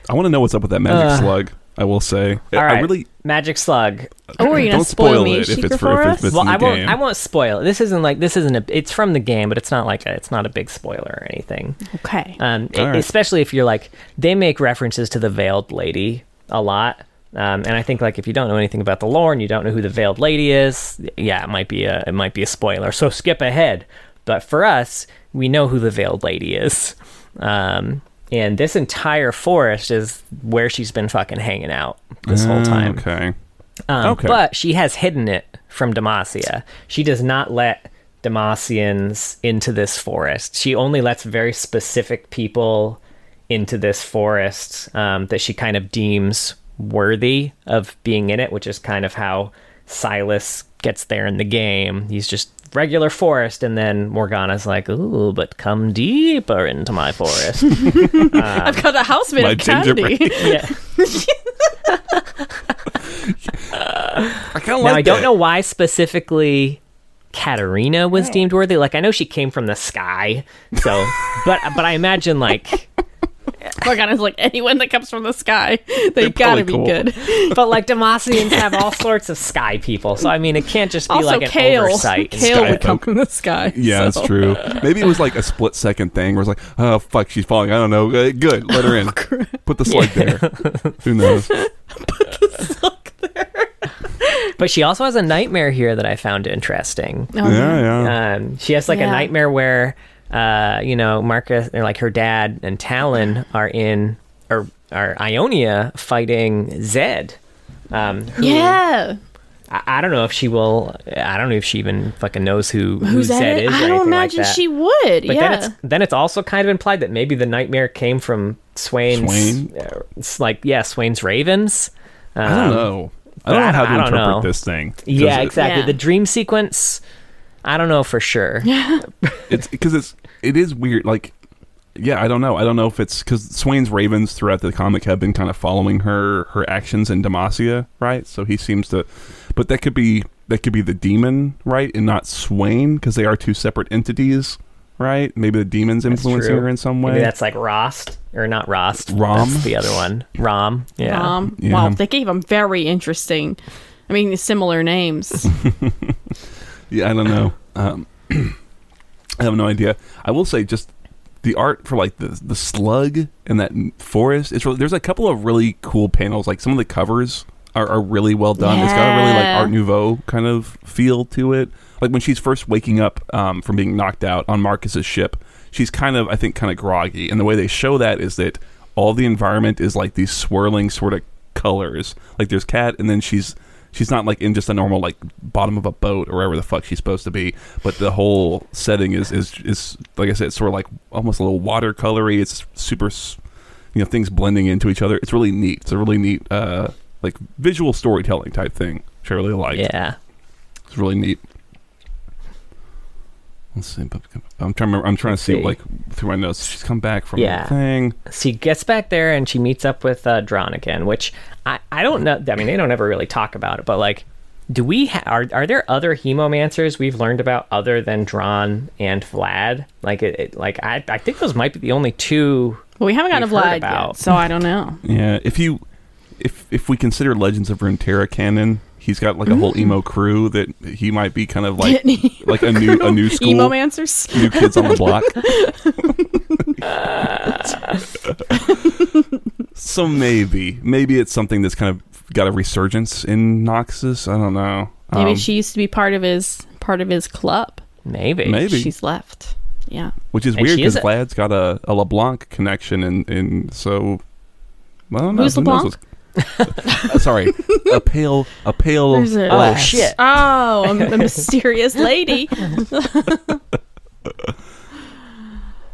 I want to know what's up with that magic Uh, slug. I will say. all I right, really Magic Slug. Oh, are you gonna don't spoil spoil me, it if it's for if it's well, in the I won't. game. I won't spoil it. This isn't like this isn't a. It's from the game, but it's not like a, it's not a big spoiler or anything. Okay. Um, All e- right. especially if you're like they make references to the veiled lady a lot, Um, and I think like if you don't know anything about the lore and you don't know who the Veiled Lady is, yeah, it might be a it might be a spoiler. So skip ahead. But for us, we know who the Veiled Lady is. Um, and this entire forest is where she's been fucking hanging out this whole time. Okay. Um, Okay. But she has hidden it from Demacia. She does not let Demacians into this forest. She only lets very specific people into this forest um, that she kind of deems worthy of being in it, which is kind of how Sylas gets there in the game. He's just regular forest, and then Morgana's like, "Ooh, but come deeper into my forest." I've got a house made My of candy. yeah. I kind of Now like I don't that. know why specifically Katarina was deemed worthy. Like I know she came from the sky, so but but I imagine like Morgana's like anyone that comes from the sky, they They're gotta be cool. good. but like Demacians have all sorts of sky people, so I mean it can't just be Also, like an Kayle. oversight. Kayle would come from the sky. Yeah, so. that's true. Maybe it was like a split second thing where it's like, oh fuck, she's falling. I don't know. Uh, Good, let her in. Put the slug there. Who knows? But she also has a nightmare here that I found interesting. Oh, yeah, yeah. Um, she has like a nightmare where, uh, you know, Marcus or like her dad and Talon are in or are Ionia fighting Zed. Um, who- Yeah. I, I don't know if she will. I don't know if she even fucking knows who, who Who's? Zed is. or I don't like imagine that. she would. But yeah. then it's then it's also kind of implied that maybe the nightmare came from Swain's. Swain? uh, it's like yeah, Swain's ravens. Um, I don't know. I don't know how to interpret know. this thing. Yeah, exactly. Yeah. The dream sequence. I don't know for sure. It's because it's it is weird. Like, yeah, I don't know. I don't know if it's because Swain's ravens throughout the comic have been kind of following her her actions in Demacia, right? So he seems to, but that could be that could be the demon, right, and not Swain because they are two separate entities, right? Maybe the demon's That's influencing true. her in some way. Maybe that's like Rhaast or not Rhaast. Raum? That's the other one. Raum. Yeah. Raum. Yeah. Wow, they gave them very interesting. I mean, similar names. Yeah, I don't know. Um, I have no idea. I will say, just the art for like the the slug and that forest. It's really, there's a couple of really cool panels. Like some of the covers are, are really well done. It's got a really like Art Nouveau kind of feel to it. Like when she's first waking up um, from being knocked out on Marcus's ship, she's kind of I think kind of groggy, and the way they show that is that all the environment is like these swirling sort of colors. Like there's cat, and then she's she's not like in just a normal like bottom of a boat or wherever the fuck she's supposed to be. But the whole setting is is is like I said, it's sort of like almost a little watercolory. It's super, you know, things blending into each other. It's really neat. It's a really neat uh like visual storytelling type thing. Which I really like. Yeah. It's really neat. Let's see. I'm trying. To remember, I'm trying Let's to see, see. like through my notes. She's come back from Yeah. the thing. She gets back there and she meets up with uh, Drawn again, which I, I don't know. I mean, they don't ever really talk about it, but like, do we ha- are are there other hemomancers we've learned about other than Drawn and Vlad? Like, it, it like I I think those might be the only two. Well, we haven't gotten a We've heard Vlad about. yet, so I don't know. Yeah, if you if if we consider Legends of Runeterra canon, he's got like a whole emo crew that he might be kind of like like a new a new school, Emomancers. new kids on the block. so maybe maybe it's something that's kind of got a resurgence in Noxus. I don't know. Maybe Um, she used to be part of his part of his club. Maybe. Maybe. She's left. Yeah. which is and weird because a- Vlad's got a, a LeBlanc connection, and and so I don't know. Who's who LeBlanc? what's- Uh, sorry, a pale a pale There's a- Oh shit. Oh, a mysterious lady.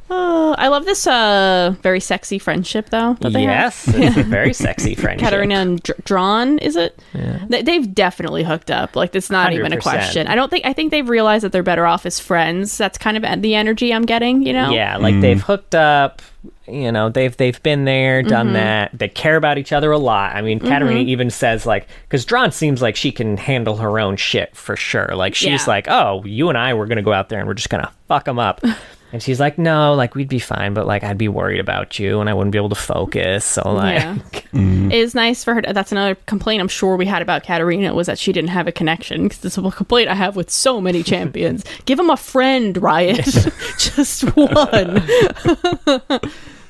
oh, I love this uh very sexy friendship though that they Yes, have. it's a very sexy friendship. Katarina and Dr- Drawn, is it? Yeah. They, they've definitely hooked up. Like it's not even a question. I don't think. I think they've realized that they're better off as friends. That's kind of the energy I'm getting. You know? Yeah, like they've hooked up. You know, they've they've been there, done Mm-hmm. that. They care about each other a lot. I mean, Katarina even says like, because Drawn seems like she can handle her own shit for sure. Like she's Yeah. like, oh, you and I, we're gonna go out there and we're just gonna fuck them up. And she's like, no, like we'd be fine, but like I'd be worried about you and I wouldn't be able to focus. So like, mm-hmm. Yeah. It is nice for her. To, that's another complaint I'm sure we had about Katarina was that she didn't have a connection. Because this is a complaint I have with so many champions. Give them a friend, Riot. Just one.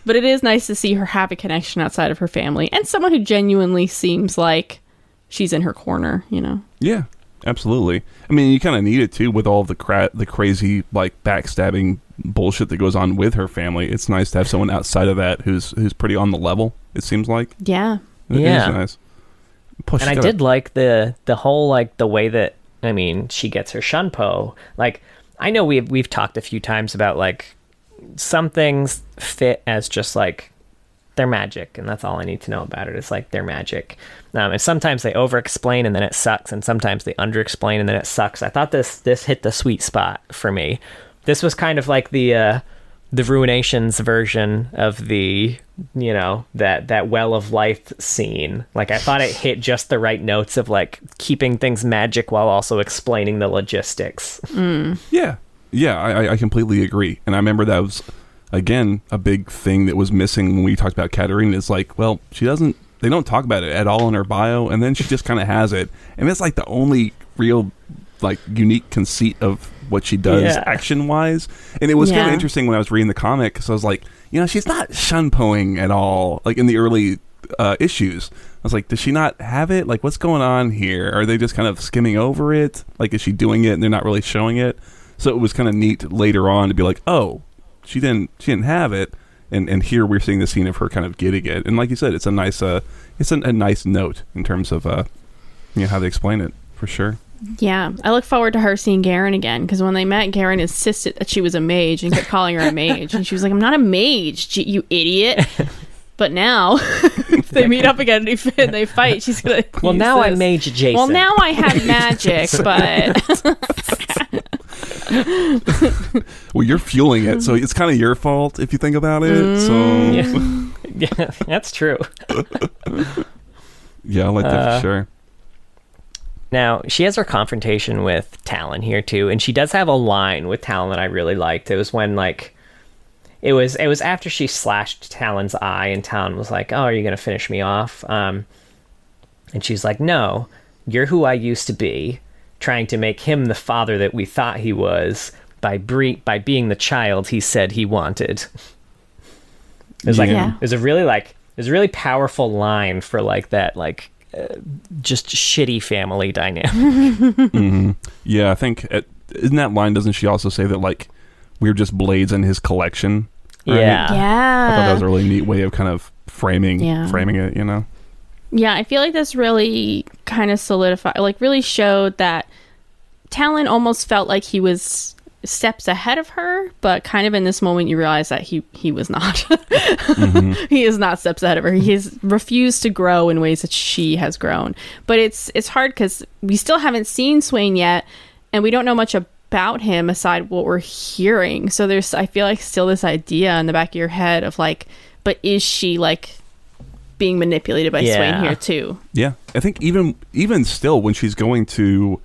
But it is nice to see her have a connection outside of her family and someone who genuinely seems like she's in her corner, you know. Yeah, absolutely. I mean, you kind of need it too with all the cra- the crazy like backstabbing bullshit that goes on with her family. It's nice to have someone outside of that who's who's pretty on the level. It seems like. Yeah. It is Yeah. nice. Plus, and I got a- did like the the whole like the way that I mean she gets her shunpo. Like I know we've we've talked a few times about like some things fit as just like they're magic, and that's all I need to know about it. It's like they're magic. Um, and sometimes they over explain and then it sucks, and sometimes they under explain and then it sucks. I thought this this hit the sweet spot for me. This was kind of like the uh, the ruinations version of the you know that that well of life scene like i thought it hit just the right notes of like keeping things magic while also explaining the logistics Yeah, yeah, I, I- I completely agree. And I remember that was again a big thing that was missing when we talked about Katarina. Is like, well, she doesn't. They don't talk about it at all in her bio, and then she just kind of has it, and it's like the only real, like, unique conceit of what she does Yeah. action wise. And it was kind of interesting when I was reading the comic because I was like, you know, she's not shunpoing at all. Like in the early uh, issues, I was like, does she not have it? Like, what's going on here? Are they just kind of skimming over it? Like, is she doing it and they're not really showing it? So it was kind of neat later on to be like, oh, she didn't, she didn't have it, and and here we're seeing the scene of her kind of getting it. And like you said, it's a nice, uh, it's a, a nice note in terms of, uh, you know, how they explain it for sure. Yeah, I look forward to her seeing Garen again because when they met, Garen insisted that she was a mage and kept calling her a mage, and she was like, "I'm not a mage, you idiot." But now, if they meet up again and they, fit and they fight, she's gonna. well use now i'm this. mage jason Well, now I have magic, but Well, you're fueling it, so it's kind of your fault if you think about it. So Mm. yeah. yeah that's true yeah, I like that Uh, for sure. Now, she has her confrontation with Talon here too, and she does have a line with Talon that I really liked. It was when like it was it was after she slashed Talon's eye and Talon was like, "Oh, are you going to finish me off?" Um and she's like, "No, you're who I used to be, trying to make him the father that we thought he was by bre- by being the child he said he wanted." It was like Yeah. it was a really like it was a really powerful line for like that like uh, just shitty family dynamic. hmm Yeah, I think it, isn't that line? Doesn't she also say that like we're just blades in his collection? right? Yeah. I thought that was a really neat way of kind of framing Yeah. framing it. You know. Yeah, I feel like this really kind of solidified, like, really showed that Talon almost felt like he was steps ahead of her, but kind of in this moment you realize that he he was not. Mm-hmm. he is not steps ahead of her. He has refused to grow in ways that she has grown. But it's it's hard because we still haven't seen Swain yet, and we don't know much about him aside what we're hearing. So there's I feel like still this idea in the back of your head of like, but is she like being manipulated by Swain here too? Yeah, I think even even still when she's going to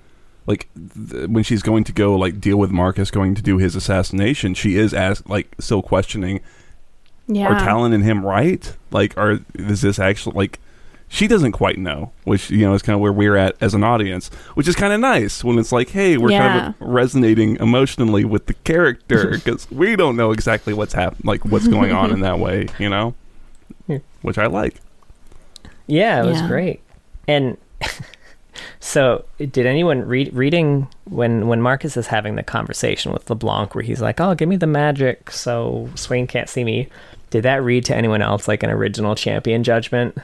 like th- when she's going to go like deal with Marcus going to do his assassination, she is as like still questioning Yeah. are Talon and him right? Like are is this actually like she doesn't quite know, which you know is kind of where we're at as an audience, which is kind of nice when it's like, hey, we're kind of resonating emotionally with the character because we don't know exactly what's happening, like what's going on in that way, you know, Yeah. which I like. Yeah, it was Yeah. great. And so, did anyone read reading when when Marcus is having the conversation with LeBlanc, where he's like, "Oh, give me the magic, so Swain can't see me." Did that read to anyone else like an original champion judgment?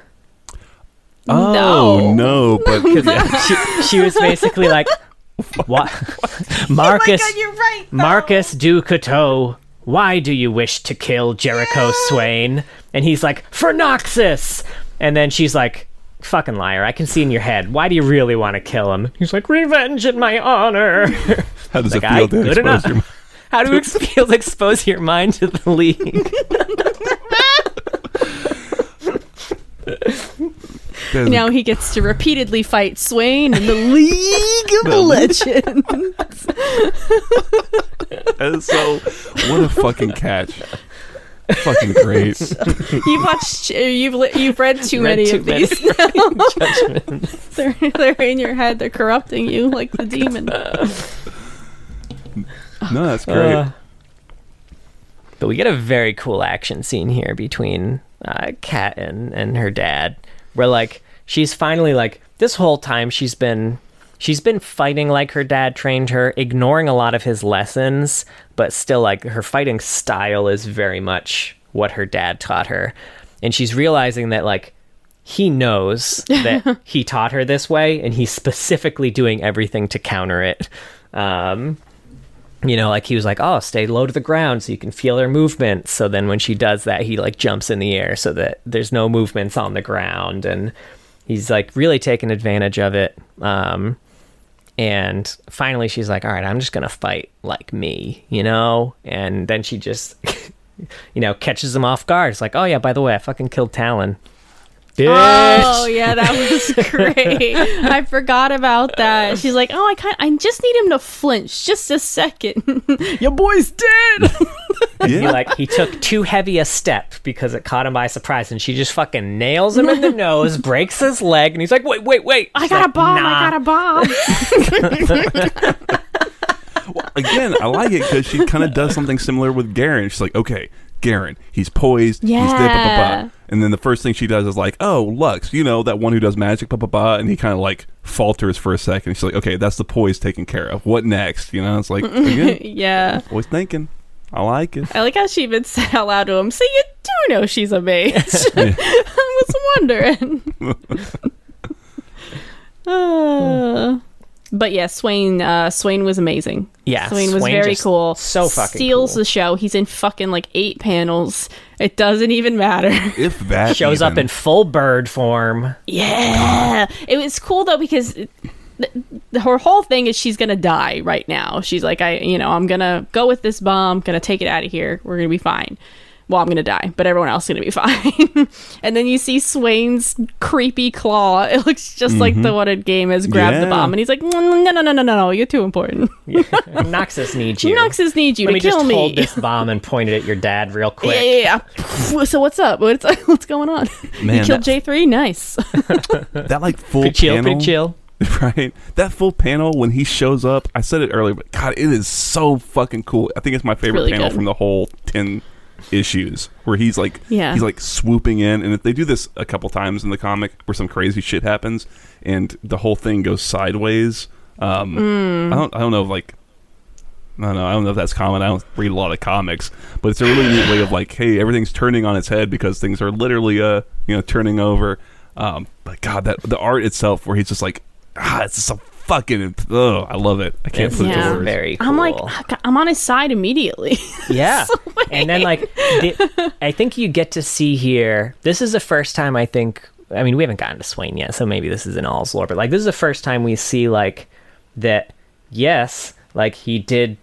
Oh no, but she, she was basically like, "What, oh Marcus? you're right. Marcus Du Couteau, why do you wish to kill Jericho Swain? And he's like, for Noxus! And then she's like, fucking liar, I can see in your head. Why do you really want to kill him? He's like, revenge in my honor. how does Like, it feel to expose enough. your How do you feel to expose your mind to the league? There's- Now he gets to repeatedly fight Swain in the League of Legends. And so, what a fucking catch! fucking great. You've watched, uh, you've li- you've read too Read many too of many these. judgments. they're, they're in your head. They're corrupting you like the demon. No, that's great. Uh, But we get a very cool action scene here between uh, Kat and and her dad, where like she's finally like this whole time she's been she's been fighting like her dad trained her, ignoring a lot of his lessons, but still like her fighting style is very much what her dad taught her. And she's realizing that like he knows that he taught her this way and he's specifically doing everything to counter it. Um you know, like he was like, "Oh, stay low to the ground so you can feel her movement." So then when she does that, he like jumps in the air so that there's no movements on the ground and he's like really taking advantage of it. Um and finally she's like, "All right, I'm just going to fight like me," you know? And then she just you know, catches him off guard. It's like, "Oh yeah, by the way, I fucking killed Talon." Bitch. Oh yeah, that was great. I forgot about that. She's like, "Oh, I kind, I just need him to flinch just a second. Your boy's dead." He Yeah. like he took too heavy a step because it caught him by surprise, and she just fucking nails him in the nose, breaks his leg, and he's like, "Wait, wait, wait!" I She's got a like, bomb. "Nah." I got a bomb. Again, I like it because she kind of does something similar with Garen. She's like, okay, Garen, he's poised, he's there, blah, blah, Yeah. blah. And then the first thing she does is like, oh, Lux, you know, that one who does magic, blah, blah, blah. And he kind of like falters for a second. She's like, okay, that's the poise taken care of. What next? You know, it's like, again, yeah. always thinking. I like it. I like how she even said out loud to him, "So you do know she's a mage." I was wondering. Uh, but yeah, Swain. Uh, Swain was amazing. Yeah, Swain was Swain very cool. so fucking steals cool. the show. He's in fucking like eight panels. It doesn't even matter. If that Shows up in full bird form. Yeah, it was cool though because it- the, her whole thing is she's gonna die right now. She's like, I, you know, I'm gonna go with this bomb, gonna take it out of here. We're gonna be fine. Well, I'm gonna die, but everyone else is gonna be fine. and then you see Swain's creepy claw. It looks just like the mm-hmm. one in game has grabbed the bomb, and he's like, no, no, no, no, no, no, you're too important. Noxus needs you. Noxus needs you Let to me kill just me. hold this bomb and point it at your dad real quick. yeah, yeah, yeah. so what's up? What's what's going on? Man, you killed J three. Nice. that like full Pretty chill, panel, pretty chill. right? That full panel when he shows up. I said it earlier, but God, it is so fucking cool. I think it's my favorite really panel good. from the whole ten issues where he's like, Yeah. he's like swooping in, and if they do this a couple times in the comic where some crazy shit happens and the whole thing goes sideways. Um, Mm. I don't, I don't know, if, like. I don't know. I don't know if that's common. I don't read a lot of comics, but it's a really neat way of like, hey, everything's turning on its head because things are literally, uh, you know, turning over. Um, but God, that the art itself, where he's just like, ah, it's just so fucking. Oh, I love it. I can't It's put it Yeah. to words. very cool. I'm like, I'm on his side immediately. Yeah. and then like the, I think you get to see here. This is the first time I think I mean we haven't gotten to Swain yet, so maybe this is in all's lore, but like this is the first time we see like that yes, like he did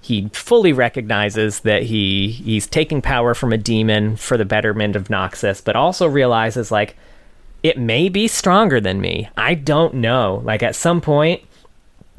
he fully recognizes that he he's taking power from a demon for the betterment of Noxus, but also realizes like it may be stronger than me. I don't know. Like at some point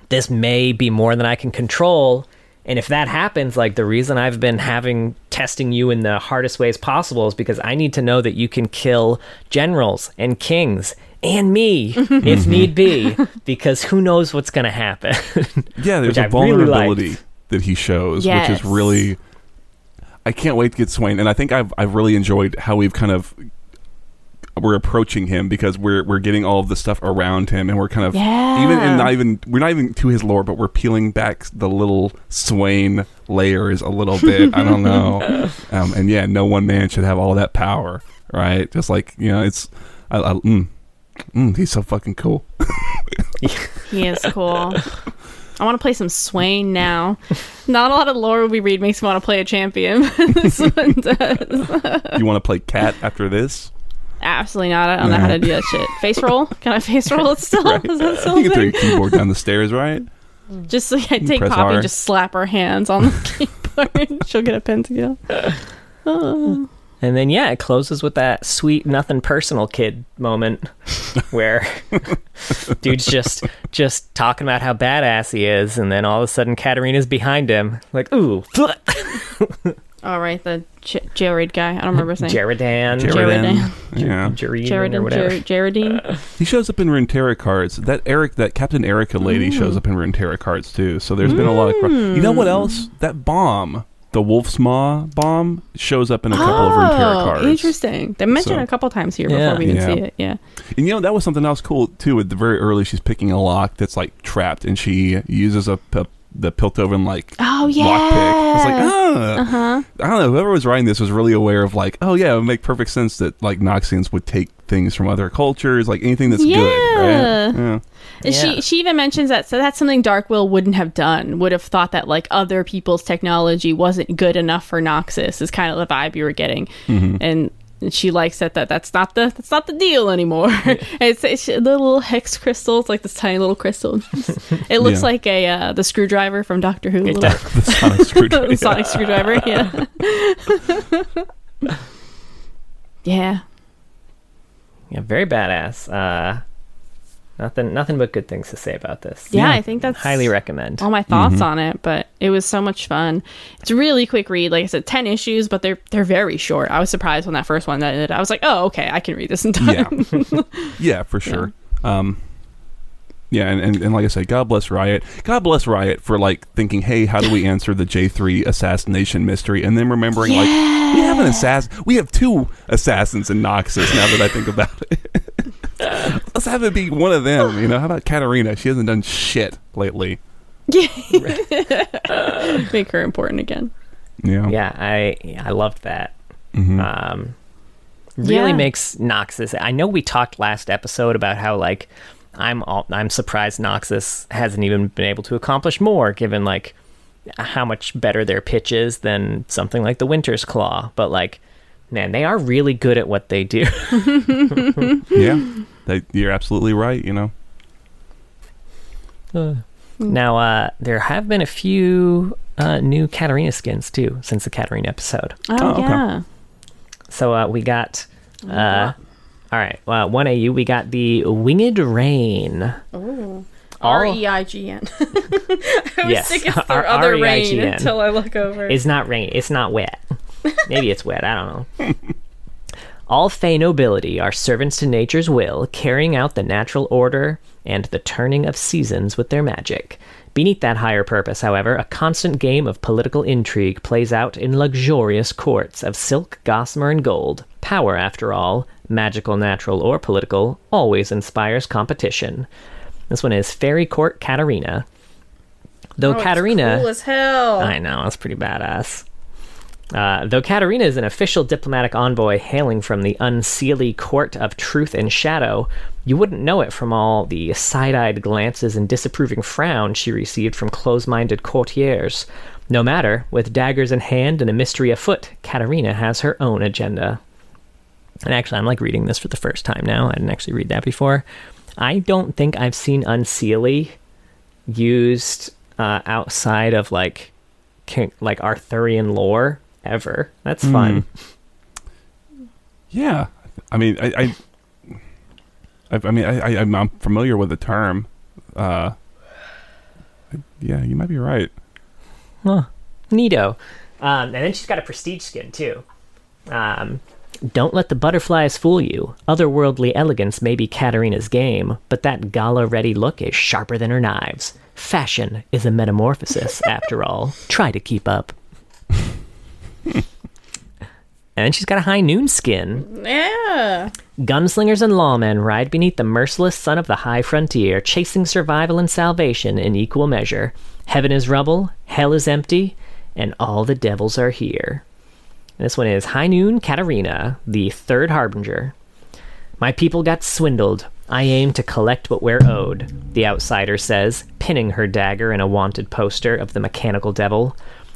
this may be more than I can control. And if that happens, like the reason I've been having testing you in the hardest ways possible is because I need to know that you can kill generals and kings and me if need be, because who knows what's going to happen. Yeah, there's which a I really vulnerability liked. that he shows, Yes. which is really. I can't wait to get Swain, and I think I've I've really enjoyed how we've kind of we're approaching him because we're we're getting all of the stuff around him, and we're kind of Yeah. even and not even we're not even to his lore, but we're peeling back the little Swain layers a little bit. I don't know, um, and yeah, no one man should have all that power, right? Just like you know, it's I, I, mm, mm, he's so fucking cool. He is cool. I want to play some Swain now. Not a lot of lore we read makes me want to play a champion. this one does. you want to play cat after this? Absolutely not. I don't know how to do that shit. Face roll? Can I face roll it still? Is that still You a can throw your keyboard down the stairs, right? Mm. Just like I take Press Poppy R. and just slap her hands on the keyboard. and She'll get a pentakill. Oh. Uh. and then, yeah, it closes with that sweet, nothing personal kid moment where dude's just just talking about how badass he is. And then all of a sudden, Katarina's behind him. Like, ooh, All right, the J- Jared guy. I don't remember his name. Jeridan. Jared. Yeah. Jared or Jared whatever. Jared Jaredine. He shows up in Runeterra cards. That Eric, that Captain Erica lady Mm. shows up in Runeterra cards too. So there's been a lot of. Cro- you know what else? That bomb the Wolf's Maw bomb shows up in a couple of Runeterra cards. Oh, interesting. They mentioned So- it a couple times here Yeah. before we even Yeah. see it. Yeah. And you know that was something else cool too. At the very early, she's picking a lock that's like trapped, and she uses a p- the Piltover like Oh yeah. lockpick. It's like ah, uh huh. I don't know. Whoever was writing this was really aware of like, oh yeah, it would make perfect sense that like Noxians would take things from other cultures, like anything that's Yeah. good, right? Yeah. Yeah. She she even mentions that so that's something Darkwill wouldn't have done. Would have thought that like other people's technology wasn't good enough for Noxus. Is kind of the vibe you were getting, Mm-hmm. and. And She likes that, that that's not the that's not the deal anymore. it's, it's the little hex crystals, like this tiny little crystal. it looks Yeah. like a uh, the screwdriver from Doctor Who. little- The sonic screwdriver. the sonic screwdriver. Yeah. yeah. Yeah, very badass. Uh, nothing, nothing but good things to say about this. Yeah, Yeah. I think that's Highly recommend. all my thoughts on it, but it was so much fun. It's a really quick read. Like I said, ten issues, but they're they're very short. I was surprised when that first one ended. I was like, oh, okay, I can read this in time. Yeah, yeah, for sure. Um, yeah, and, and, and like I said, God bless Riot. God bless Riot for like thinking, hey, how do we answer the J three assassination mystery? And then remembering, like, we have an assassin. We have two assassins in Noxus. Now that I think about it, let's have it be one of them. You know, how about Katarina? She hasn't done shit lately. Make her important again. Yeah, Yeah, I I loved that. Mhm. Um, really Yeah. makes Noxus. I know we talked last episode about how like I'm all, I'm surprised Noxus hasn't even been able to accomplish more, given like how much better their pitch is than something like the Winter's Claw. But like, man, they are really good at what they do. yeah. That, you're absolutely right. You know. now, uh, there have been a few uh, new Katarina skins too since the Katarina episode. Oh, Oh, okay. yeah. So uh, we got. Uh, all right, well, one AU. We got the Winged Rain. R E I G N. I always Yes, think it's the R- other rain R-E-I-G-N. until I look over. It's not rain. It's not wet. Maybe it's wet. I don't know. All Fey nobility are servants to nature's will, carrying out the natural order and the turning of seasons with their magic. Beneath that higher purpose, however, a constant game of political intrigue plays out in luxurious courts of silk, gossamer, and gold. Power, after all, magical, natural, or political, always inspires competition. This one is Faerie Court Katarina. Though Oh, it's Katarina. cool as hell. I know, that's pretty badass. Uh, though Katarina is an official diplomatic envoy hailing from the unseelie court of truth and shadow, you wouldn't know it from all the side eyed glances and disapproving frowns she received from close minded courtiers. No matter, with daggers in hand and a mystery afoot, Katarina has her own agenda. And actually, I'm like reading this for the first time now. I didn't actually read that before. I don't think I've seen Unseelie used uh, outside of like king, like Arthurian lore ever. That's fun. Yeah, I mean, I, I, I, I mean, I, I, I'm I'm familiar with the term. Uh, yeah, you might be right. Huh. Neato. Um, and then she's got a prestige skin too. Um, don't let the butterflies fool you. Otherworldly elegance may be Katarina's game, but that gala ready look is sharper than her knives. Fashion is a metamorphosis, after all. Try to keep up. and she's got a high noon skin. Yeah. Gunslingers and lawmen ride beneath the merciless sun of the high frontier, chasing survival and salvation in equal measure. Heaven is rubble, hell is empty, and all the devils are here. This one is High Noon Katarina, the third harbinger. My people got swindled. I aim to collect what we're owed, the outsider says, pinning her dagger in a wanted poster of the mechanical devil.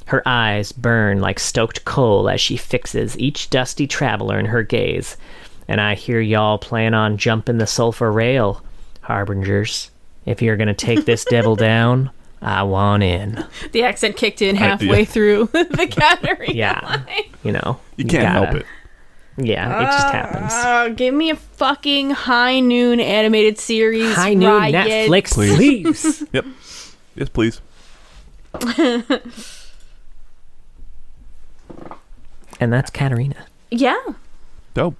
Her eyes burn like stoked coal as she fixes each dusty traveler in her gaze. And I hear y'all plan on jumping the sulfur rail, harbingers. If you're gonna take this devil down, I want in. The accent kicked in halfway through the Katarina Yeah. line. You know. You can't gotta- help it. Yeah, it just ah, happens. Oh, give me a fucking high noon animated series. High noon Riot. Netflix, Please. please. Yep. Yes, please. And that's Katarina. Yeah. Dope.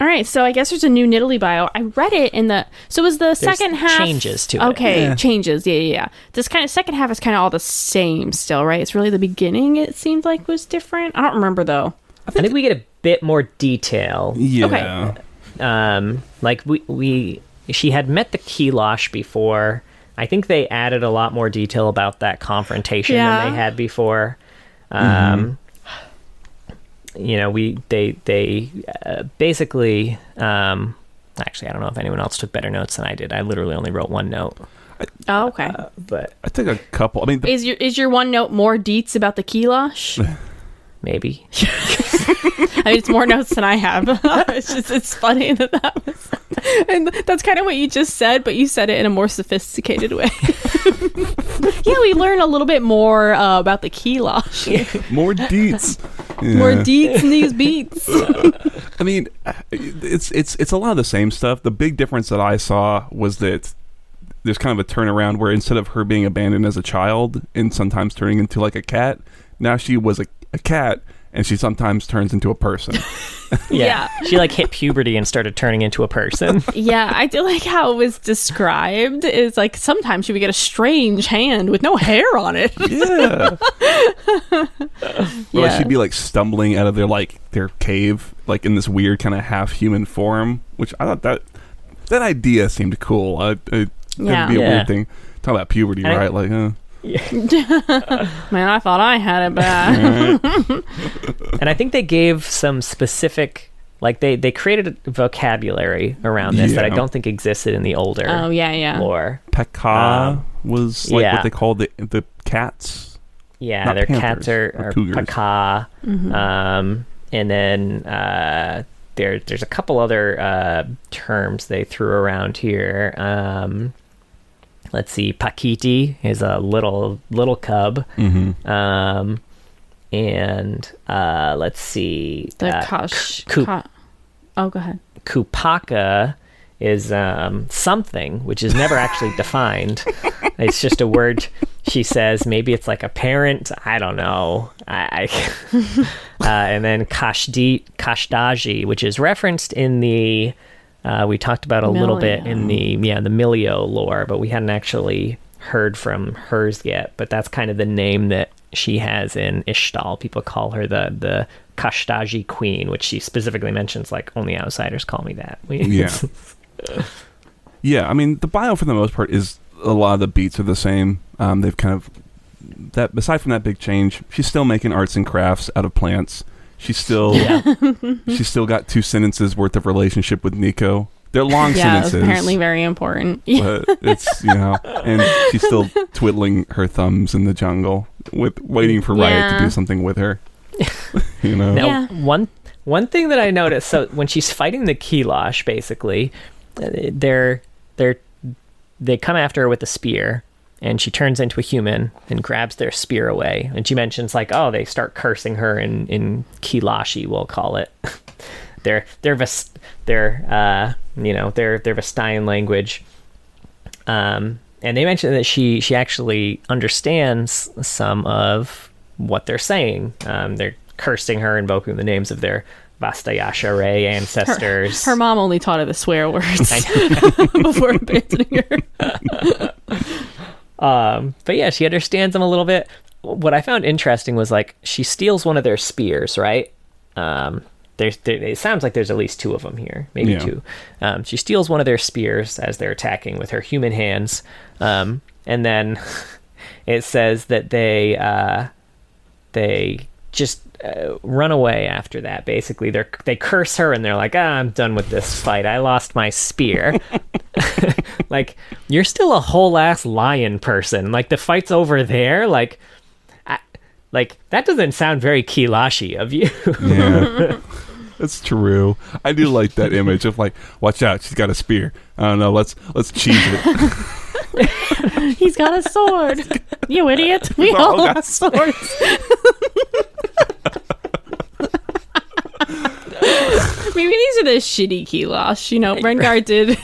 All right, so I guess there's a new Nidalee bio. I read it in the so it was the second half changes to it. Okay, Yeah. changes. Yeah, yeah, yeah. This kind of second half is kind of all the same still, right? It's really the beginning. It seemed like was different. I don't remember though. I think we get a bit more detail. Yeah. Okay. Um, like we we she had met the Kilosh before. I think they added a lot more detail about that confrontation Yeah. than they had before. Um, You know, we they they uh, basically. Um, actually, I don't know if anyone else took better notes than I did. I literally only wrote one note, Oh, okay. but I took a couple. I mean, the, is your is your one note more deets about the Kilosh? maybe. I mean, it's more notes than I have. it's just it's funny that that was, and that's kind of what you just said, but you said it in a more sophisticated way. yeah, we learn a little bit more uh, about the Kiilash. more deets. More Yeah. deets in these beats. I mean, it's it's it's a lot of the same stuff. The big difference that I saw was that there's kind of a turnaround where instead of her being abandoned as a child and sometimes turning into like a cat, now she was a, a cat and she sometimes turns into a person. Yeah. she like hit puberty and started turning into a person. Yeah, I do like how it was described. Is like sometimes she would get a strange hand with no hair on it. yeah. Or like Yeah. she'd be like stumbling out of their like their cave, like in this weird kind of half human form, which I thought that that idea seemed cool. I, it, Yeah. It'd be a Yeah. weird thing. Talk about puberty, I- right? Like, uh, Man, I thought I had it bad. and I think they gave some specific like they they created a vocabulary around this that I Yeah. don't think existed in the older oh yeah, yeah. lore. Pekka Um, was like yeah. what they called the the cats. Yeah, Not their panthers, cats are, or are cougars. paka. Mm-hmm. Um, and then uh, there there's a couple other uh, terms they threw around here. Um, let's see, pakiti is a little little cub. Mm-hmm. Um, and uh, let's see, The uh, Kosh. Ku- Ka- oh, go ahead. kupaka is um, something which is never actually defined. it's just a word she says. Maybe it's like a parent. I don't know. I, I uh, and then kashdi kashdaji, which is referenced in the uh, we talked about a little bit in the yeah the Milio lore, but we hadn't actually heard from hers yet. But that's kind of the name that she has in Ixtal. People call her the the Kashdaji Queen, which she specifically mentions like only outsiders call me that. Yeah. Yeah, I mean the bio for the most part is a lot of the beats are the same. Um, they've kind of that aside from that big change, she's still making arts and crafts out of plants. She's still yeah. she's still got two sentences worth of relationship with Neeko. They're long Yeah, it was sentences. apparently very important. but it's you know, and she's still twiddling her thumbs in the jungle with waiting for Riot to do something with her. you know, Now, Yeah. one one thing that I noticed, so when she's fighting the Kiilash, basically, uh, they're they're they come after her with a spear, and she turns into a human and grabs their spear away. And she mentions like, oh, they start cursing her in in Kilashi, we'll call it. their their Ves- their uh you know their their Vestayan language. Um, and they mention that she she actually understands some of what they're saying. Um, they're cursing her, invoking the names of their Vastayashai'rei ancestors. Her mom only taught her the swear words before abandoning her. Um, but yeah, she understands them a little bit. What I found interesting was like she steals one of their spears, right? Um, there's there, it sounds like there's at least two of them here, maybe Yeah. two. Um, she steals one of their spears as they're attacking with her human hands, um, and then it says that they uh, they just uh, run away after that. Basically, they they curse her and they're like, "Ah, I'm done with this fight. I lost my spear." like you're still a whole ass lion person. Like the fight's over there. Like, I, like that doesn't sound very Kilashi of you. yeah, that's true. I do like that image of like, watch out, she's got a spear. I don't know. Let's let's cheese it. He's got a sword. You idiot. We all all got have swords. Maybe these are the shitty Kiilash. You know, Rengar did.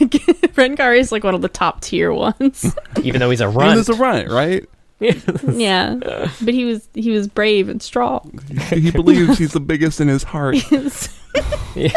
Rengar is like one of the top tier ones. Even though he's a And runt. there's a run, right? yeah, but he was he was brave and strong. He believes he's the biggest in his heart. Yeah,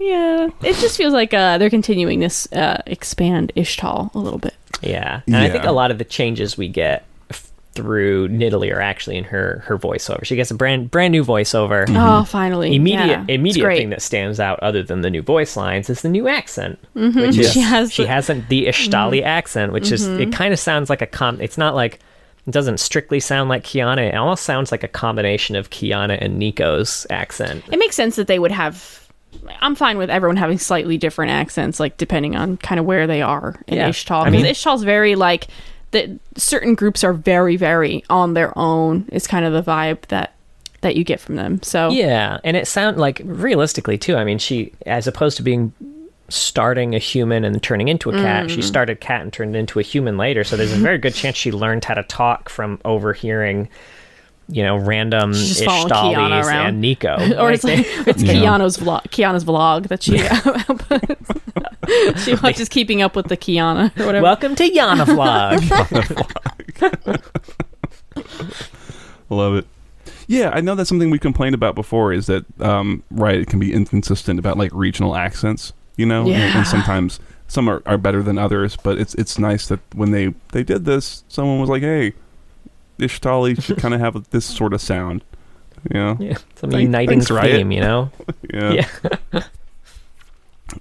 it just feels like uh, they're continuing this uh, expand Ixtal a little bit. Yeah, and I think a lot of the changes we get f- through Nidalee are actually in her her voiceover. She gets a brand brand new voiceover. Oh, finally! Immediate yeah, immediate thing that stands out, other than the new voice lines, is the new accent, which is She has she the- Mm-hmm. has a, the Ixtali accent, which is it kind of sounds like a com. It's not like it doesn't strictly sound like Qiyana. It almost sounds like a combination of Qiyana and Neeko's accent. It makes sense that they would have. I'm fine with everyone having slightly different accents, like depending on kind of where they are in Yeah. Ixtal. I Because mean- Ixtal's very like that. Certain groups are very, very on their own. Is kind of the vibe that that you get from them. So Yeah, and it sound like realistically too. I mean, she as opposed to being starting a human and turning into a cat, Mm. she started cat and turned into a human later. So there's a very good chance she learned how to talk from overhearing, you know, random She's just Ixtalis and Neeko. or it's Like, like it's Yeah. Keanu's vlog. Keanu's vlog that she she watches Keeping Up with the Qiyana or whatever. Welcome to Yana Vlog. Love it. Yeah, I know that's something we complained about before. Is that um, right? It can be inconsistent about like regional accents, you know, and, and sometimes some are, are better than others. But it's it's nice that when they they did this, someone was like, "Hey, Ixtali should kind of have this sort of sound," you know? yeah, some Thank- uniting thanks, Riot. theme, you know. Yeah, Yeah.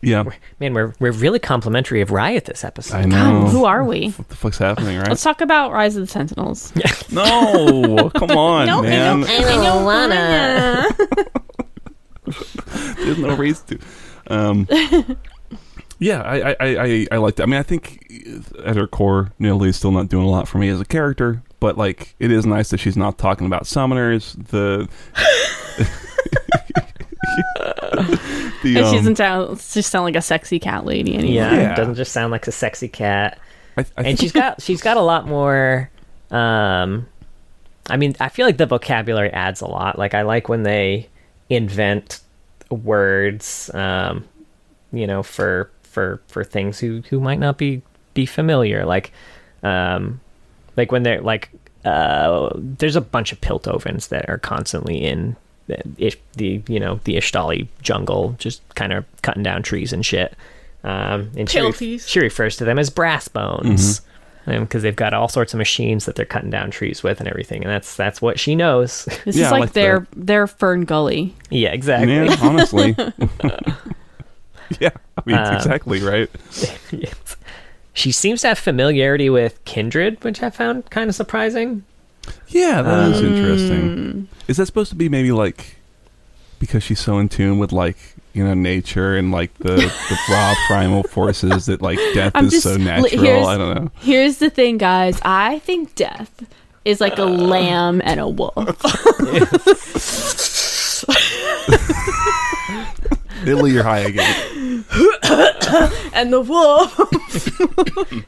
yeah. Man, we're we're really complimentary of Riot this episode. I know. God, who are we? what the fuck's happening, right? Let's talk about Rise of the Sentinels. no, come on, No, I man. don't- I don't wanna. There's no reason to. Um, yeah, I, I, I, I like that. I mean, I think at her core, Nilly's still not doing a lot for me as a character, but like, it is nice that she's not talking about summoners. The the and she um, doesn't sound, she sound like a sexy cat lady anymore. Yeah, Yeah. doesn't just sound like a sexy cat. I, I and she's got she's got a lot more um i mean i feel like the vocabulary adds a lot like i like when they invent words um you know for for for things who who might not be be familiar like um like when they're like uh there's a bunch of piltovans that are constantly in the, the you know the Ixtali jungle just kind of cutting down trees and shit um and she, ref- she refers to them as brass bones because they've got all sorts of machines that they're cutting down trees with and everything and that's that's what she knows This Yeah, is like, like their their Fern Gully. yeah exactly yeah, honestly. yeah, I mean, Um, exactly right. Yes. She seems to have familiarity with kindred, which I found kind of surprising. Yeah, that is Um, interesting. Is that supposed to be maybe like because she's so in tune with like you know nature and like the the raw primal forces that like death I'm is just- so natural? I don't know. Here's the thing, guys. I think death is like a lamb and a wolf. Italy, you're high again. and the wolf.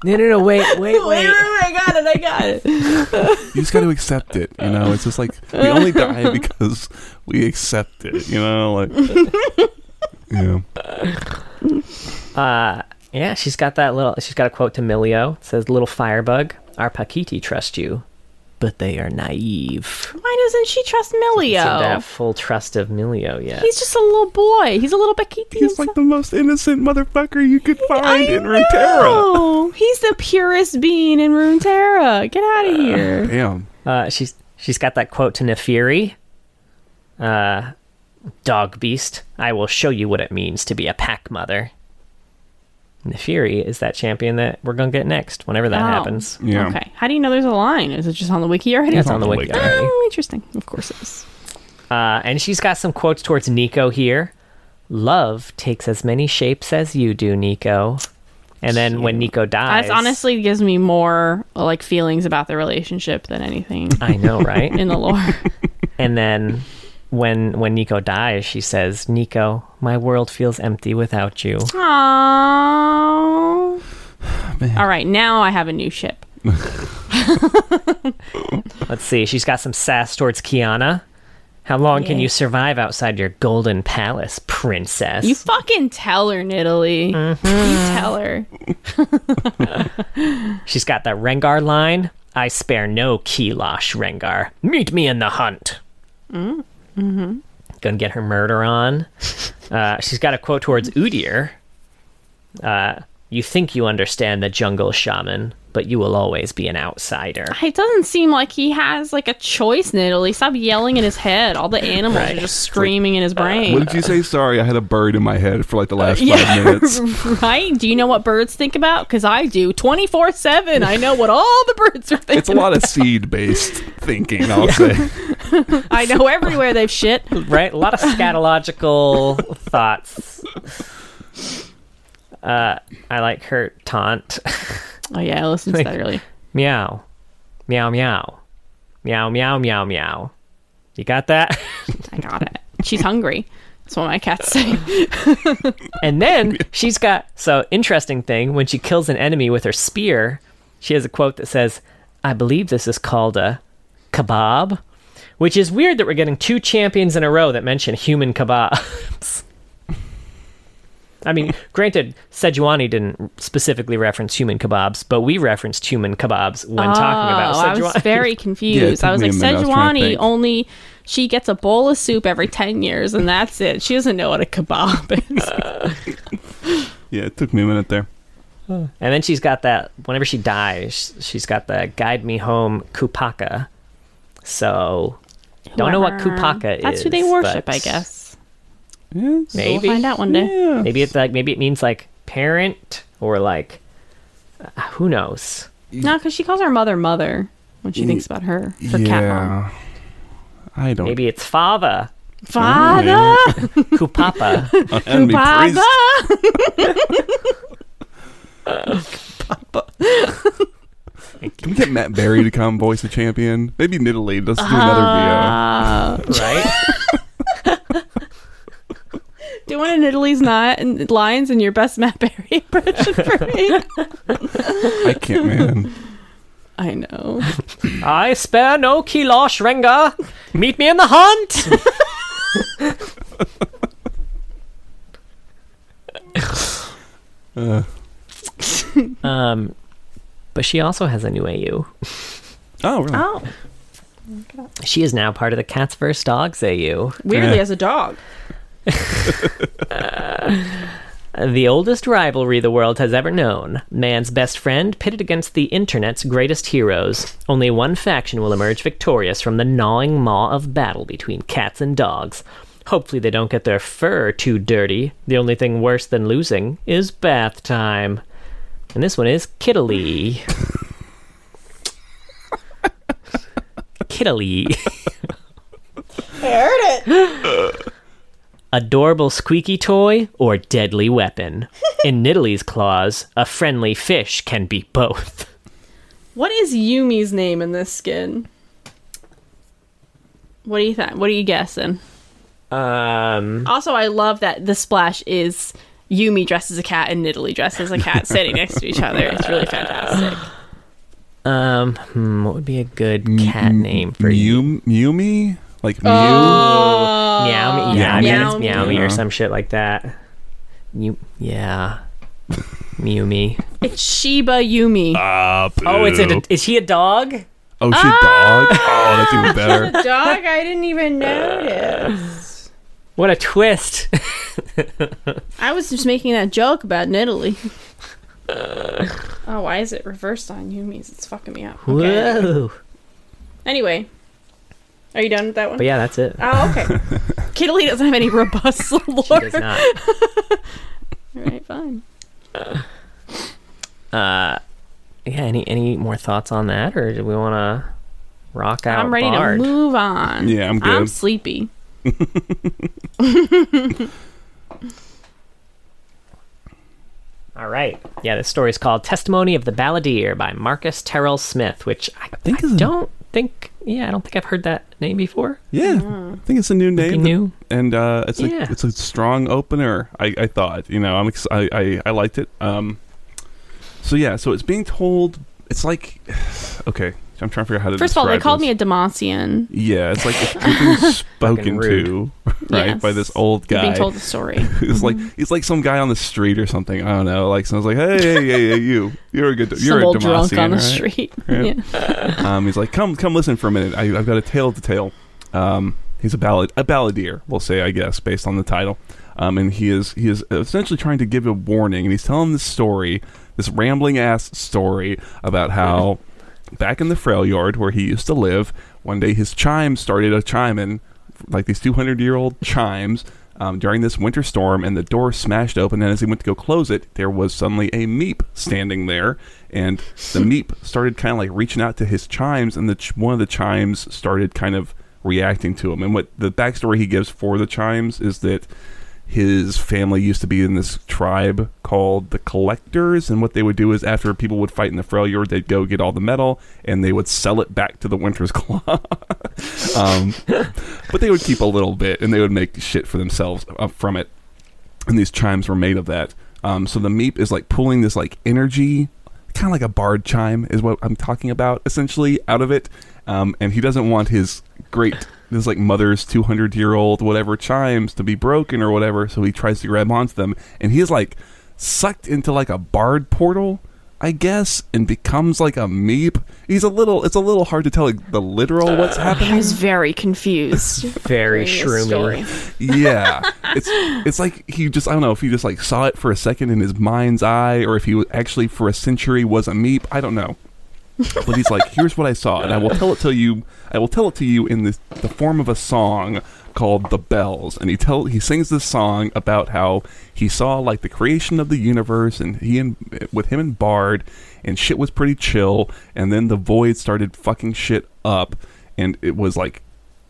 No, no, no, wait, wait, wait, wait, wait, I got it, I got it. You just got to accept it. You know, it's just like we only die because we accept it. You know, like yeah. Uh, yeah, she's got that little. She's got a quote to Milio. It says, "Little firebug, our Pakiti trust you, but they are naive." Why doesn't she trust Seem to have full trust of Milio yet. He's just a little boy. He's a little Bakiti. He's like the most innocent motherfucker you could find I in Runeterra. know. He's the purest being in Runeterra. Get out of here. Damn. Uh, she's she's got that quote to Naafiri. Uh, dog beast, I will show you what it means to be a pack mother. Naafiri is that champion that we're gonna get next whenever that Oh. happens. Yeah. Okay. How do you know there's a line? Is it just on the wiki already? That's on on the the wiki wiki. already. Oh, interesting. Of course it is. Uh, and she's got some quotes towards Neeko here. Love takes as many shapes as you do, Neeko. And then when Neeko dies, That honestly gives me more like feelings about the relationship than anything I know, right? in the lore. and then when when Neeko dies, she says, "Neeko, my world feels empty without you." Aww. Man. All right, now I have a new ship. Let's see. She's got some sass towards Qiyana. How long can you survive outside your golden palace, princess? You fucking tell her, Nidalee. Mm-hmm. You tell her. She's got that Rengar line. I spare no Kiilash, Rengar. Meet me in the hunt. Mm. Mm-hmm. gonna get her murder on. Uh, she's got a quote towards Udyr. Uh, you think you understand the jungle shaman, but you will always be an outsider. It doesn't seem like he has like a choice in Italy. Stop yelling in his head. All the animals Right. are just screaming in his brain. What did you say? Sorry, I had a bird in my head for like the last Yeah. five minutes. right? Do you know what birds think about? Because I do. 24 7. I know what all the birds are thinking. It's a lot of seed based thinking, I'll say. I know everywhere they've shit. right? A lot of scatological thoughts. Uh, I like her taunt. Oh, yeah, I listened to that earlier. meow, meow, meow, meow, meow, meow, meow. You got that? I got it. She's hungry. That's what my cats say. And then she's got so interesting thing when she kills an enemy with her spear, she has a quote that says, "I believe this is called a kebab," which is weird that we're getting two champions in a row that mention human kebabs. I mean, granted, Sejuani didn't specifically reference human kebabs, but we referenced human kebabs when talking about Oh, I Sejuani. was very confused. took I was like, a minute. I was trying to Sejuani only she gets a bowl of soup every ten years, and that's it. She doesn't know what a kebab is. Yeah, it took me a minute there. And then she's got that, whenever she dies, she's got the guide me home kupaka. So, don't know what kupaka is. That's who they worship, but I guess. Yes. Maybe. We'll find out one day. Yeah. Maybe it's like, maybe it means like parent or like, uh, who knows? No, because she calls her mother mother when she thinks about her, her cat mom. yeah. I don't. Maybe it's father, Father, kupapa. And be father. praised. Can we get Matt Berry to come voice the champion? Maybe in Italy. Let's do another VO. Uh, right? doing an Italy's not and lines in your best Matt Berry impression for me. I can't, man. I know. I spare no Kiilash, Renga. Meet me in the hunt. Uh, um, but she also has a new AU. oh, really? Oh, She is now part of the Cats vs. Dogs AU. weirdly Yeah. as a dog. The oldest rivalry the world has ever known. Man's best friend pitted against the internet's greatest heroes. Only one faction will emerge victorious from the gnawing maw of battle between cats and dogs. Hopefully, they don't get their fur too dirty. The only thing worse than losing is bath time. And this one is Kittily. Kittily. adorable squeaky toy or deadly weapon. In Nidalee's claws, a friendly fish can be both. What is Yuumi's name in this skin? What do you think? What are you guessing? Um, Also, I love that the splash is Yuumi dressed as a cat and Nidalee dressed as a cat sitting next to each other. It's really fantastic. um, hmm, what would be a good cat name for you? Mew, Mewmy? Like Mew? Oh, Meow, yeah, I Meow bet it's Meow me. or some shit like that. You, yeah, Mew me. It's Shiba Yuumi. Ah, Oh, it's a. Is he a dog? Oh, she a dog? Oh, that's even better. She's a dog, I didn't even notice. What a twist! I was just making that joke about Nidalee. oh, why is it reversed on Yuumi's? It's fucking me up. Okay. Whoa! Anyway, are you done with that one? But yeah, that's it. Oh, okay. Kiddly doesn't have any robust lore. She does not. All right, fine. Uh, yeah. Any any more thoughts on that, or do we want to rock out? I'm ready Bard? to move on. Yeah, I'm good. I'm sleepy. All right. Yeah, this story is called "Testimony of the Balladeer" by Marcus Terrell Smith, which I, think I is don't think. Yeah, I don't think I've heard that name before. Yeah, I think it's a new Be name. new. and uh, it's Yeah. a it's a strong opener. I, I thought you know I'm ex- I, I I liked it. Um, so yeah, so it's being told. It's like okay, I'm trying to figure out how to. First of all, they called this. me a Demacian. Yeah, it's like it's being spoken to, right, Yes. by this old You're guy. being told the story. It's like he's like some guy on the street or something. I don't know. Like someone's like, hey, hey, hey, hey you, you're a good, you're Some a old drunk Demacian, on the right?" street. Right. Yeah. Um, he's like, come, come, listen for a minute. I, I've got a tale to tell. Um, he's a ballad a balladeer, we'll say, I guess, based on the title. Um, and he is he is essentially trying to give a warning, and he's telling this story, this rambling ass story about how back in the Freljord where he used to live, one day his chimes started a chiming, like these 200 year old chimes. Um, during this winter storm, and the door smashed open. And as he went to go close it, there was suddenly a meep standing there, and the meep started kind of like reaching out to his chimes, and the ch- one of the chimes started kind of reacting to him. And what the backstory he gives for the chimes is that his family used to be in this tribe called the Collectors, and what they would do is after people would fight in the Freljord, they'd go get all the metal and they would sell it back to the Winter's Claw. um, but they would keep a little bit, and they would make shit for themselves uh, from it. And these chimes were made of that. Um, so the Meep is like pulling this like energy, kind of like a bard chime, is what I'm talking about, essentially, out of it. Um, and he doesn't want his great this like mother's 200 year old whatever chimes to be broken or whatever so he tries to grab onto them and he's like sucked into like a barred portal i guess and becomes like a meep he's a little it's a little hard to tell like, the literal what's I happening was very confused. Very during this story. shroomy. yeah it's it's like he just i don't know if he just like saw it for a second in his mind's eye or if he was actually for a century was a meep i don't know but he's like here's what i saw and i will tell it to you i will tell it to you in the, the form of a song called the bells and he tell he sings this song about how he saw like the creation of the universe and he and with him and bard and shit was pretty chill and then the void started fucking shit up and it was like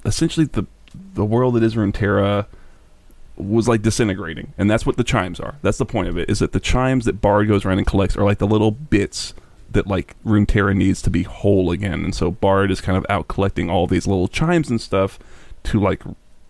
essentially the the world that is Runeterra was like disintegrating, and that's what the chimes are. That's the point of it. Is that the chimes that Bard goes around and collects are like the little bits that like Runeterra needs to be whole again, and so Bard is kind of out collecting all these little chimes and stuff to like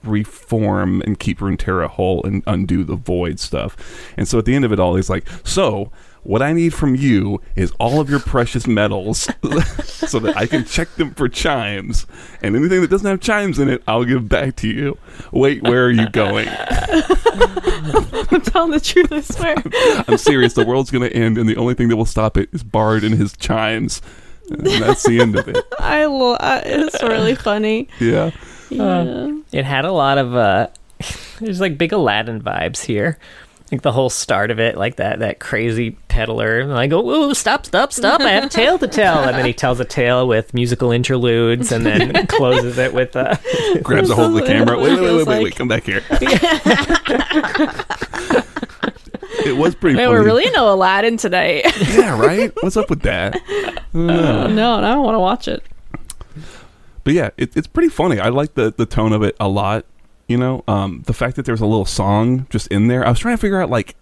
reform and keep Runeterra whole and undo the void stuff. And so at the end of it all, he's like, so. What I need from you is all of your precious metals so that I can check them for chimes. And anything that doesn't have chimes in it, I'll give back to you. Wait, where are you going? I'm telling the truth, I swear. I'm serious. The world's going to end, and the only thing that will stop it is Bard and his chimes. And that's the end of it. I lo- uh, it's really funny. Yeah. Yeah. It had a lot of uh there's like big Aladdin vibes here. Like the whole start of it, like that that crazy peddler, like oh, oh stop stop stop! I have a tale to tell, and then he tells a tale with musical interludes, and then closes it with uh, Grabs a hold of the camera. Wait, wait, wait, wait, wait, wait. Come back here. it was pretty Man, funny. we're really into Aladdin today. Yeah, right? What's up with that? I no, and I don't want to watch it. But yeah, it, it's pretty funny. I like the, the tone of it a lot. You know, um, the fact that there's a little song just in there. I was trying to figure out like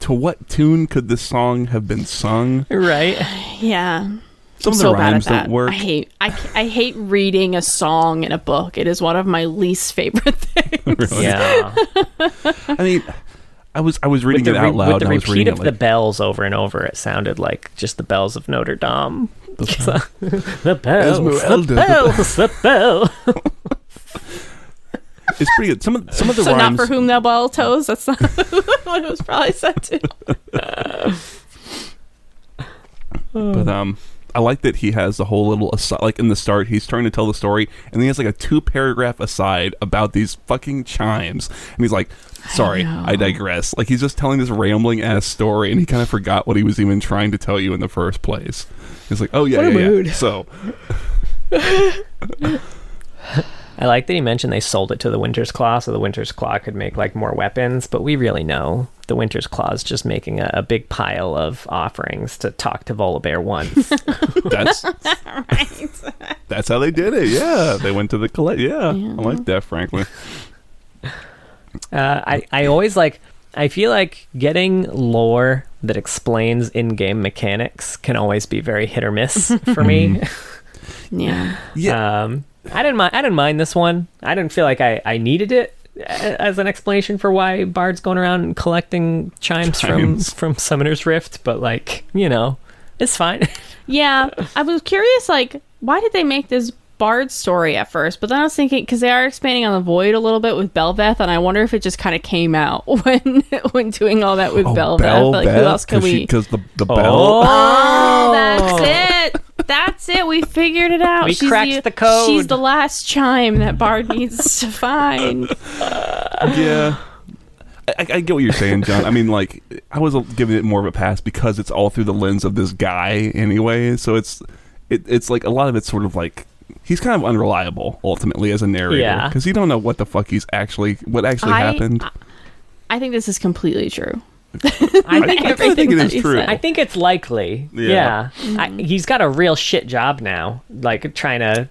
to what tune could this song have been sung. right. Yeah. Some I'm of the so rhymes don't work. I hate I, I hate reading a song in a book. It is one of my least favorite things. Really. Yeah. I mean, I was I was reading the, it re- out loud. with the and I was repeat reading of it the bells over and over, it sounded like just the bells of Notre Dame. the- The bells, Esmeralda, the the bells, the bell. it's pretty good. Some of some of the so rhymes. not for whom thou bell toes. That's not what it was probably said to. But um, I like that he has the whole little aside. Like in the start, he's trying to tell the story, and then he has like a two paragraph aside about these fucking chimes, and he's like, "Sorry, know. I, digress." Like he's just telling this rambling ass story, and he kind of forgot what he was even trying to tell you in the first place. He's like, "Oh yeah, What a yeah, yeah." mood. So I like that he mentioned they sold it to the Winter's Claw so the Winter's Claw could make like more weapons, but we really know the Winter's Claw is just making a, a big pile of offerings to talk to Volibear once. that's right. that's how they did it. Yeah, they went to the collect. Yeah, I like that, frankly. uh, I, I always like, I feel like getting lore that explains in game mechanics can always be very hit or miss for me. Yeah. Yeah, Um, I didn't mind. I didn't mind this one. I didn't feel like I, I needed it as an explanation for why Bard's going around collecting chimes, Chimes. from from Summoner's Rift. But like, you know, it's fine. Yeah. I was curious, like, why did they make this Bard story at first? But then I was thinking, because they are expanding on the Void a little bit with Bel'Veth, and I wonder if it just kind of came out when when doing all that with oh, Bel'Veth. Bell like, who else can we? Because the the Oh. bell. Oh, that's oh. it. That's it. We figured it out. We cracked the code. She's the last chime that Bard needs to find. yeah. I, I get what you're saying, John. I mean, like, I was giving it more of a pass because it's all through the lens of this guy, anyway. So it's, it, it's like a lot of it's sort of like he's kind of unreliable ultimately as a narrator Yeah. because you don't know what the fuck he's actually what actually I- happened. I think this is completely true. I think I kinda think it that is he true. said. I think it's likely. Yeah. Yeah. Mm-hmm. I, he's got a real shit job now, like trying to,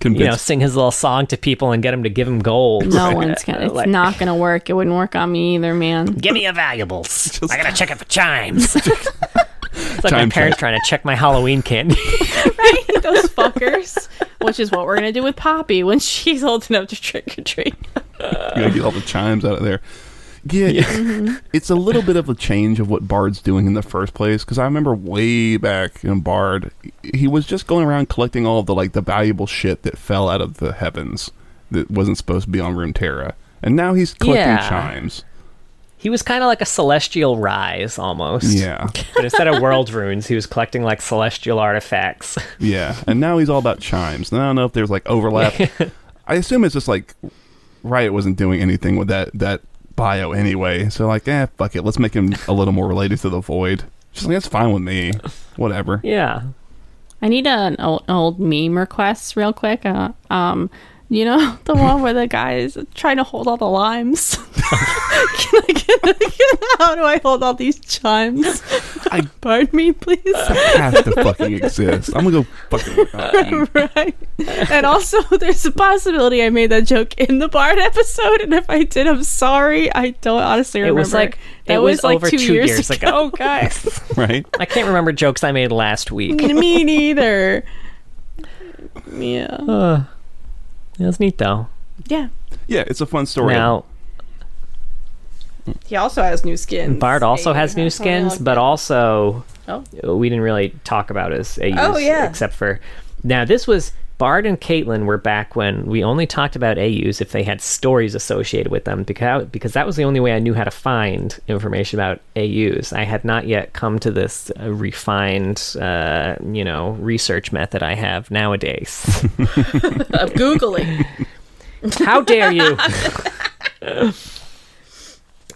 Convinced. you know, sing his little song to people and get them to give him gold. No one's uh, gonna. It's Like- not gonna work. It wouldn't work on me either, man. Give me your valuables. I gotta check it for chimes. it's like Chime my parents check. trying to check my Halloween candy. right? Those fuckers. Which is what we're gonna do with Poppy when she's old enough to trick or treat. you gotta get all the chimes out of there. Yeah, It's, it's a little bit of a change of what Bard's doing in the first place. Because I remember way back in Bard, he was just going around collecting all of the like the valuable shit that fell out of the heavens that wasn't supposed to be on Runeterra, and now he's collecting Yeah. chimes. he was kind of like a celestial rise almost. Yeah, But instead of world runes, he was collecting like celestial artifacts. yeah, and now he's all about chimes. And I don't know if there's like overlap. I assume it's just like Riot wasn't doing anything with that that bio anyway. So like, eh, fuck it. Let's make him a little more related to the Void. She's like that's fine with me. Whatever. yeah. I need an old, old meme request real quick. Uh, um, you know the one where the guy is trying to hold all the limes. Can I get- how do I hold all these chimes? I- Pardon me, please. has to fucking exist. I'm gonna go fucking work on right. And also, there's a possibility I made that joke in the Bard episode, and if I did, I'm sorry. I don't honestly remember. It remember. was like that it was, like over two, years, ago. Oh, guys. right? I can't remember jokes I made last week. Me neither. Yeah. Uh, it was neat though. Yeah. Yeah, it's a fun story. Now, He also has new skins. Bard also has new skins, oh, but also Oh. we didn't really talk about his AUs Oh, yeah. except for now this was Bard and Caitlyn were back when we only talked about AUs if they had stories associated with them because because that was the only way I knew how to find information about AUs. I had not yet come to this uh, refined, uh, you know, research method I have nowadays. of googling. How dare you?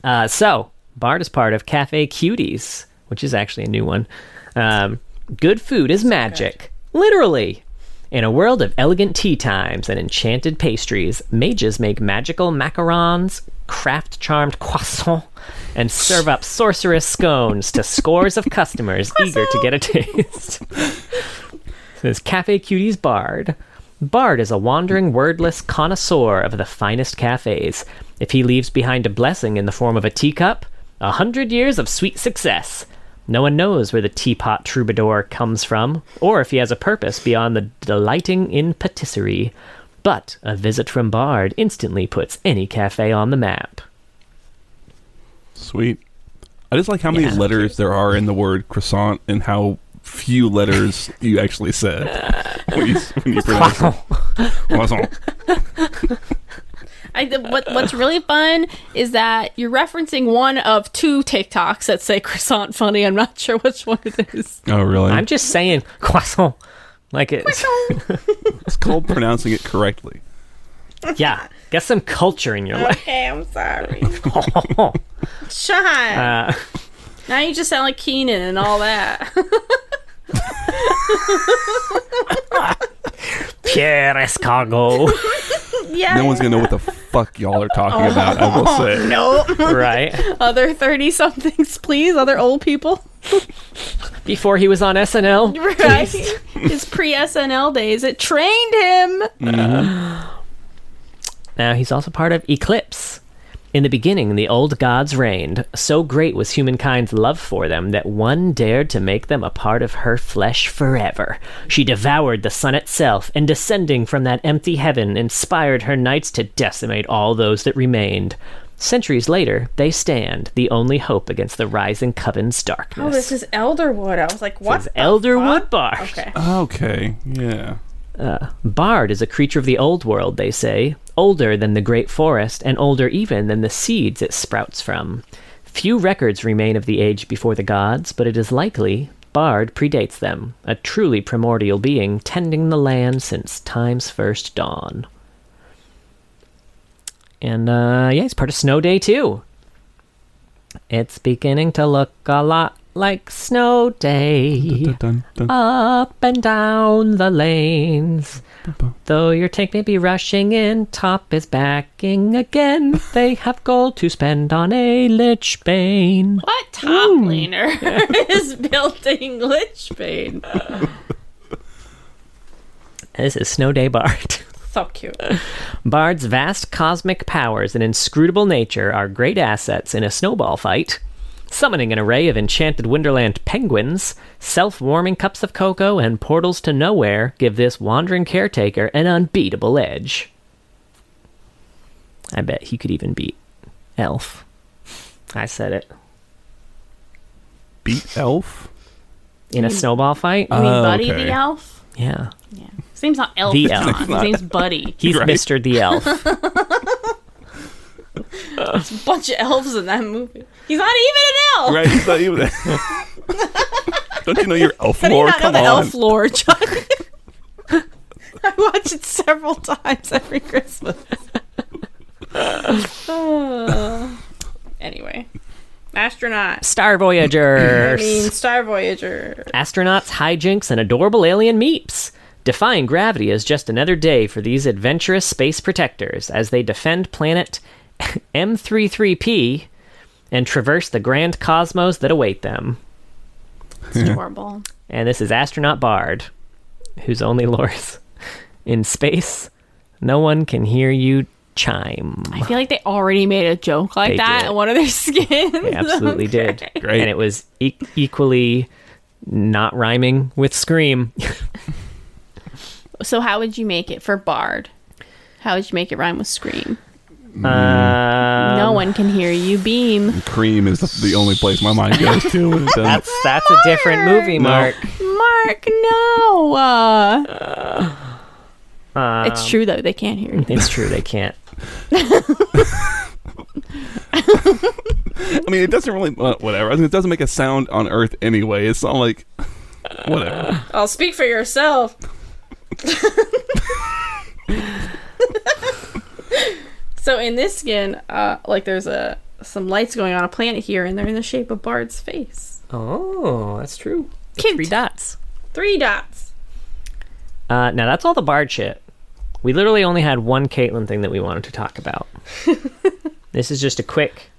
uh, so, Bard is part of Cafe Cuties, which is actually a new one. Um, good food is magic. Literally. In a world of elegant tea times and enchanted pastries, mages make magical macarons, craft charmed croissants, and serve up sorcerous scones to scores of customers eager to get a taste. Says Cafe Cuties Bard. Bard is a wandering, wordless connoisseur of the finest cafes. If he leaves behind a blessing in the form of a teacup, a hundred years of sweet success. No one knows where the teapot troubadour comes from, or if he has a purpose beyond the delighting in patisserie. But a visit from Bard instantly puts any cafe on the map. Sweet. I just like how many Yeah. letters there are in the word croissant and how few letters you actually said when you, when you pronounce it. Croissant. I, what, what's really fun is that you're referencing one of two TikToks that say croissant funny. I'm not sure which one it is. Oh, really? I'm just saying croissant. Like it. it's called pronouncing it correctly. yeah. Get some culture in your life. Okay, I'm sorry. Shine. Uh, now you just sound like Kenan and all that. Pierre Escargot. yeah. No one's gonna know what the fuck y'all are talking oh. about. I will oh, say. No. right? Other 30 somethings, please. Other old people. Before he was on SNL. Right. His pre SNL days. It trained him. Mm-hmm. Now he's also part of Eclipse. In the beginning, the old gods reigned. So great was humankind's love for them that one dared to make them a part of her flesh forever. She devoured the sun itself, and descending from that empty heaven, inspired her knights to decimate all those that remained. Centuries later, they stand, the only hope against the rising coven's darkness. Oh, this is Elderwood. I was like, what? Says Elderwood Bard. Okay. Okay. Yeah. Bard is a creature of the old world, they say, older than the great forest, and older even than the seeds it sprouts from. Few records remain of the age before the gods, but it is likely Bard predates them, a truly primordial being tending the land since time's first dawn. And uh, yeah, he's part of Snow Day too. It's beginning to look a lot like Snow Day. Dun, dun, dun, Up and down the lanes. dun, dun. Though your tank may be rushing in, Top is backing again. They have gold to spend on a Lich Bane. What top laner is building Lichbane? This is Snow Day Bard. So cute. Bard's vast cosmic powers and inscrutable nature are great assets in a snowball fight. Summoning an array of enchanted Wonderland penguins, self warming cups of cocoa, and portals to nowhere give this wandering caretaker an unbeatable edge. I bet he could even beat Elf. I said it. Beat Elf? In a snowball fight? You mean Oh, Buddy okay. the elf? Yeah. Yeah. His name's not Elf. The John. elf. His name's Buddy. He's Right. Mr. the Elf. There's a bunch of elves in that movie. He's not even an elf. Right, he's not even Don't you know your elf How do you lore? not know Come the on. elf lore, John? I watch it several times every Christmas. Uh, anyway, astronaut. Star I Voyagers. mean, Star Voyager. Astronauts, hijinks, and adorable alien meeps. Defying gravity is just another day for these adventurous space protectors as they defend planet M33P and traverse the grand cosmos that await them. It's adorable. And this is Astronaut Bard, whose only lore is in space. No one can hear you chime. I feel like they already made a joke like They that did. in one of their skins. They absolutely did. Great. And it was e- equally not rhyming with Scream. So, how would you make it for Bard? How would you make it rhyme with Scream? Uh, no one can hear you beam. Cream is the, the only place my mind goes to. when it doesn't- That's that's a different movie, No. Mark. Mark, no. Uh, Um, it's true though; they can't hear you. It's true they can't. I mean, it doesn't really. Uh, whatever. I mean, it doesn't make a sound on Earth anyway. It's not like. Whatever. I'll speak for yourself. so in this skin, uh, like there's a some lights going on a planet here, and they're in the shape of Bard's face. Oh, that's true. The Cute. Three dots. Three dots. Uh, now that's all the Bard shit. We literally only had one Caitlyn thing that we wanted to talk about. this is just a quick,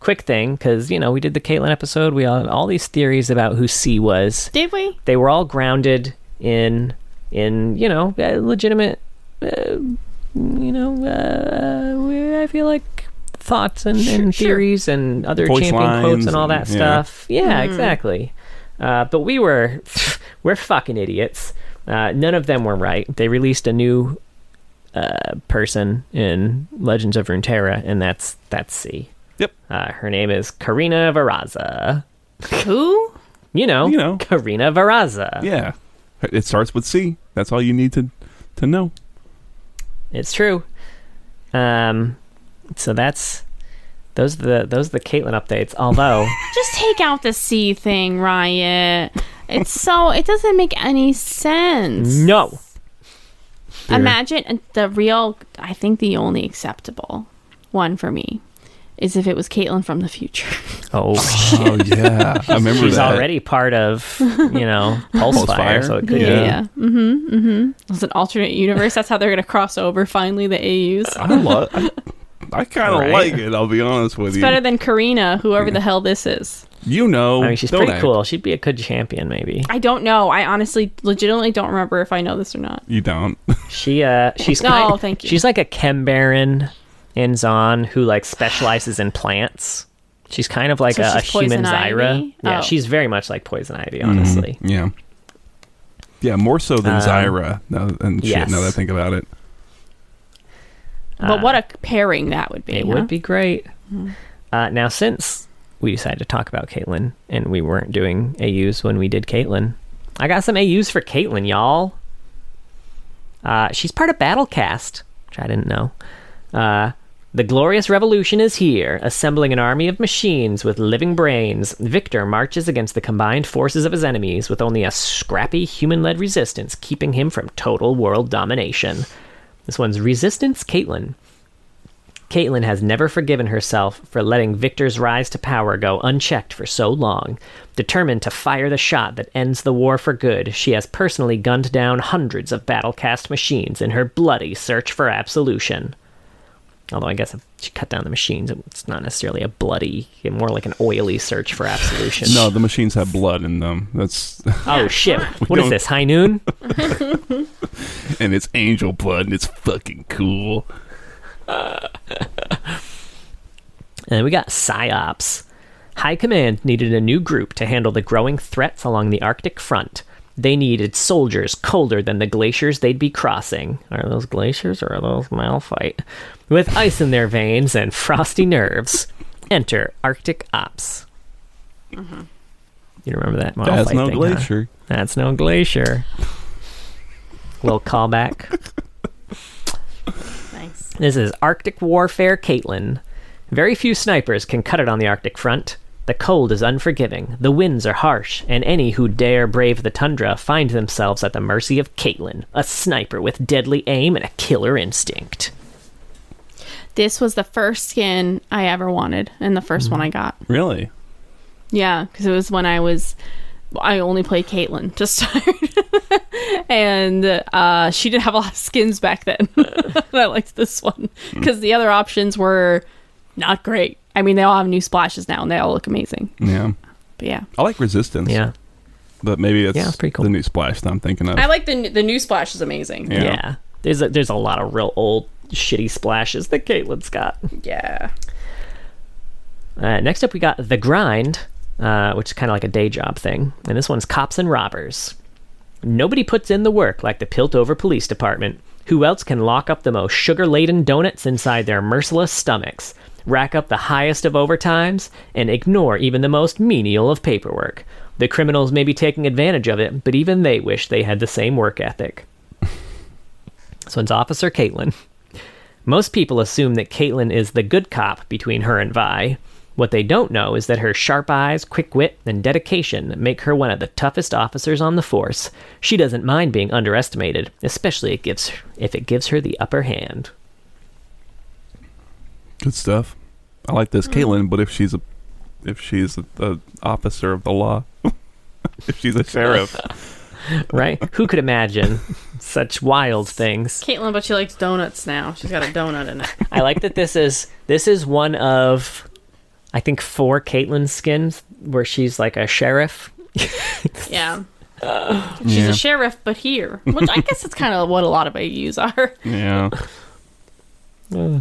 quick thing because you know we did the Caitlyn episode. We all all these theories about who C was. Did we? They were all grounded in in you know legitimate, uh, you know. Uh, I feel like thoughts and, and Sure. theories and other Voice champion quotes and all that and- yeah. stuff. Yeah, exactly. Uh, but we were we're fucking idiots. Uh, none of them were right. They released a new uh, person in Legends of Runeterra, and that's that's C. Yep. Uh, her name is Karina Varaza. Who? You know, You know. Karina Varaza. Yeah. It starts with C. That's all you need to to know. It's true. Um, so that's those are the those are the Caitlyn updates. Although Just take out the C thing, Riot. It's so it doesn't make any sense. no. Imagine the real. I think the only acceptable one for me is if it was Caitlyn from the future. oh, Oh yeah, I remember she's that. already part of you know Pulsefire, Pulsefire? so it could Yeah. be. yeah. Mm-hmm. Mm-hmm. It's an alternate universe. That's how they're gonna cross over finally. The AUs. I love. I, I kind of Right. like it. I'll be honest with It's you. better than Karina, whoever the hell this is. you know, I mean, she's pretty act. cool. She'd be a good champion, maybe. I don't know. I honestly, legitimately don't remember if I know this or not. You don't. She uh, she's No, kind, thank you. She's like a Chem Baron in Zaun who like specializes in plants. She's kind of like So a, a human Zyra. Ivy? Yeah, Oh. she's very much like Poison Ivy, honestly. yeah. Yeah, more so than Um, Zyra. Now, and shit. yes. Now that I think about it, But what a pairing that would be. It huh? would be great. Uh, now, since we decided to talk about Caitlyn and we weren't doing AUs when we did Caitlyn, I got some AUs for Caitlyn, y'all. Uh, she's part of Battlecast, which I didn't know. The glorious revolution is here, assembling an army of machines with living brains. Viktor marches against the combined forces of his enemies with only a scrappy human led resistance keeping him from total world domination. This one's Resistance Caitlyn. Caitlyn has never forgiven herself for letting Viktor's rise to power go unchecked for so long. Determined to fire the shot that ends the war for good, she has personally gunned down hundreds of battlecast machines in her bloody search for absolution. Although I guess if she cut down the machines, it's not necessarily a bloody, more like an oily search for absolution. No, the machines have blood in them. That's Oh shit! What is this? High noon? and it's angel blood, and it's fucking cool. And then we got PSYOPs. High Command needed a new group to handle the growing threats along the Arctic front. They needed soldiers colder than the glaciers they'd be crossing. Are those glaciers or are those Malphite? With ice in their veins and frosty nerves. Enter Arctic Ops. Mm-hmm. You remember that Malphite That's no thing, huh? glacier. That's no glacier. Little callback. Nice. This is Arctic Warfare Caitlyn. Very few snipers can cut it on the Arctic front. The cold is unforgiving, the winds are harsh, and any who dare brave the tundra find themselves at the mercy of Caitlyn, a sniper with deadly aim and a killer instinct. This was the first skin I ever wanted, and the 1st one I got. Really? Yeah, because it was when I was. I only played Caitlyn to start, and uh, she didn't have a lot of skins back then. and I liked this one because the other options were not great. I mean, they all have new splashes now, and they all look amazing. Yeah. But yeah, I like resistance. Yeah, But maybe it's Yeah, it's pretty cool. the new splash that I'm thinking of. I like the the new splash is amazing. Yeah. yeah. There's a, there's a lot of real old shitty splashes that Caitlyn's got. Yeah. Uh, next up, we got The Grind, uh, which is kind of like a day job thing. And this one's Cops and Robbers. Nobody puts in the work like the Piltover Police Department. Who else can lock up the most sugar laden donuts inside their merciless stomachs, rack up the highest of overtimes, and ignore even the most menial of paperwork? The criminals may be taking advantage of it, but even they wish they had the same work ethic. this one's Officer Caitlyn. Most people assume that Caitlyn is the good cop between her and Vi. What they don't know is that her sharp eyes, quick wit, and dedication make her one of the toughest officers on the force. She doesn't mind being underestimated, especially it gives, if it gives her the upper hand. Good stuff. I like this, hmm. Caitlyn. But if she's a, if she's a, a officer of the law, if she's a sheriff, Right? Who could imagine such wild things? Caitlyn, but she likes donuts now. She's got a donut in it. I like that this is this is one of I think four Caitlyn skins where she's like a sheriff. Yeah. Uh, she's Yeah. a sheriff, but here. Which I guess it's kind of what a lot of AUs are. yeah, uh.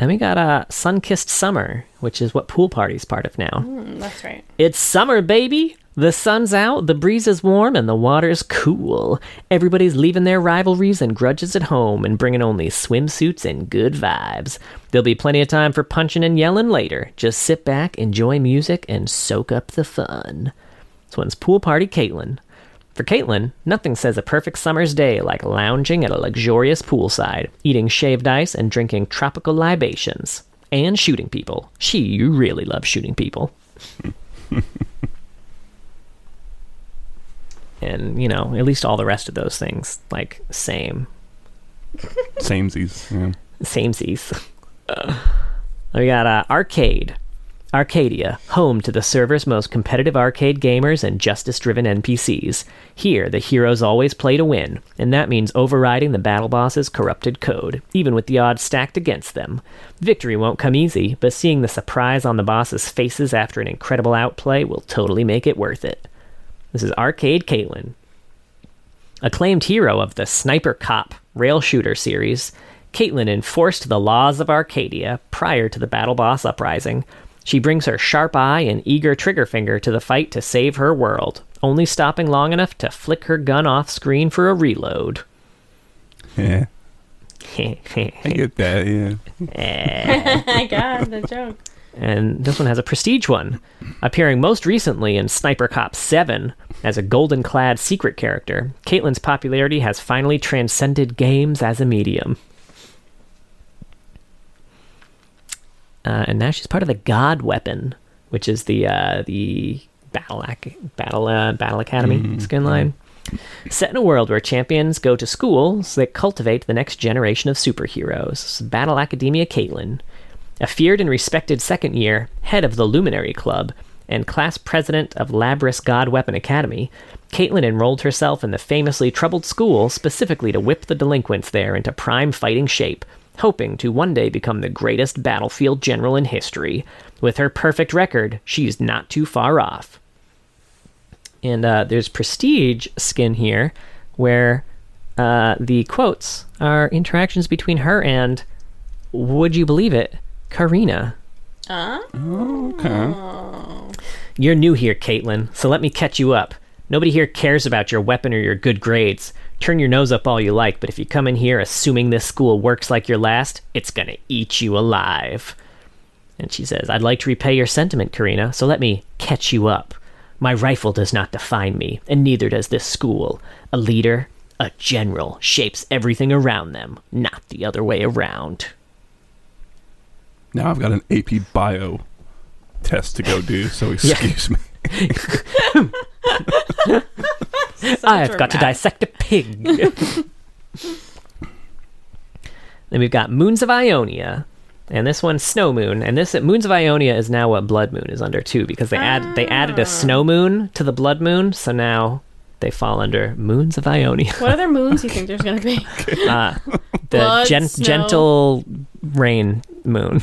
And we got uh, Sun Kissed Summer, which is what Pool Party's part of now. Mm, that's right. It's summer, baby! The sun's out, the breeze is warm, and the water's cool. Everybody's leaving their rivalries and grudges at home and bringing only swimsuits and good vibes. There'll be plenty of time for punching and yelling later. Just sit back, enjoy music, and soak up the fun. This one's Pool Party Caitlyn. For Caitlyn, nothing says a perfect summer's day like lounging at a luxurious poolside, eating shaved ice, and drinking tropical libations. And shooting people. She really loves shooting people. and, you know, at least all the rest of those things, like, same. samesies. Yeah. Samesies. we got uh, Arcade. Arcadia, home to the server's most competitive arcade gamers and justice driven NPCs. Here, the heroes always play to win, and that means overriding the battle boss's corrupted code, even with the odds stacked against them. Victory won't come easy, but seeing the surprise on the boss's faces after an incredible outplay will totally make it worth it. This is Arcade Caitlyn, Acclaimed hero of the Sniper Cop rail shooter series, Caitlyn enforced the laws of Arcadia prior to the Battle Boss Uprising. She brings her sharp eye and eager trigger finger to the fight to save her world, only stopping long enough to flick her gun off screen for a reload. Yeah, I get that. Yeah, eh. I got the joke. and this one has a prestige one, appearing most recently in Sniper Cop 7 as a golden clad secret character. Caitlyn's popularity has finally transcended games as a medium. Uh, and now she's part of the God Weapon, which is the uh, the battle ac- battle uh, battle academy skin line. Set in a world where champions go to school so they cultivate the next generation of superheroes. Battle Academia Caitlyn, a feared and respected second year head of the Luminary Club and class president of Labris God Weapon Academy, Caitlyn enrolled herself in the famously troubled school specifically to whip the delinquents there into prime fighting shape, hoping to one day become the greatest battlefield general in history. With her perfect record, she's not too far off. And uh, there's Prestige skin here, where uh, the quotes are interactions between her and, would you believe it, Katarina. Okay. You're new here, Caitlyn, so let me catch you up. Nobody here cares about your weapon or your good grades. Turn your nose up all you like, but if you come in here assuming this school works like your last, it's gonna eat you alive. And she says, I'd like to repay your sentiment, Katarina, so let me catch you up. My rifle does not define me, and neither does this school. A leader, a general, shapes everything around them, not the other way around. Now I've got an AP Bio test to go do, so excuse me. I've got to dissect a pig. then we've got Moons of Ionia, and this one's Snow Moon, and this Moons of Ionia is now what Blood Moon is under too, because they add they added a Snow Moon to the Blood Moon, so now they fall under Moons of Ionia. What other moons do you think there's going to be? Uh, the Blood, gen- gentle rain moon.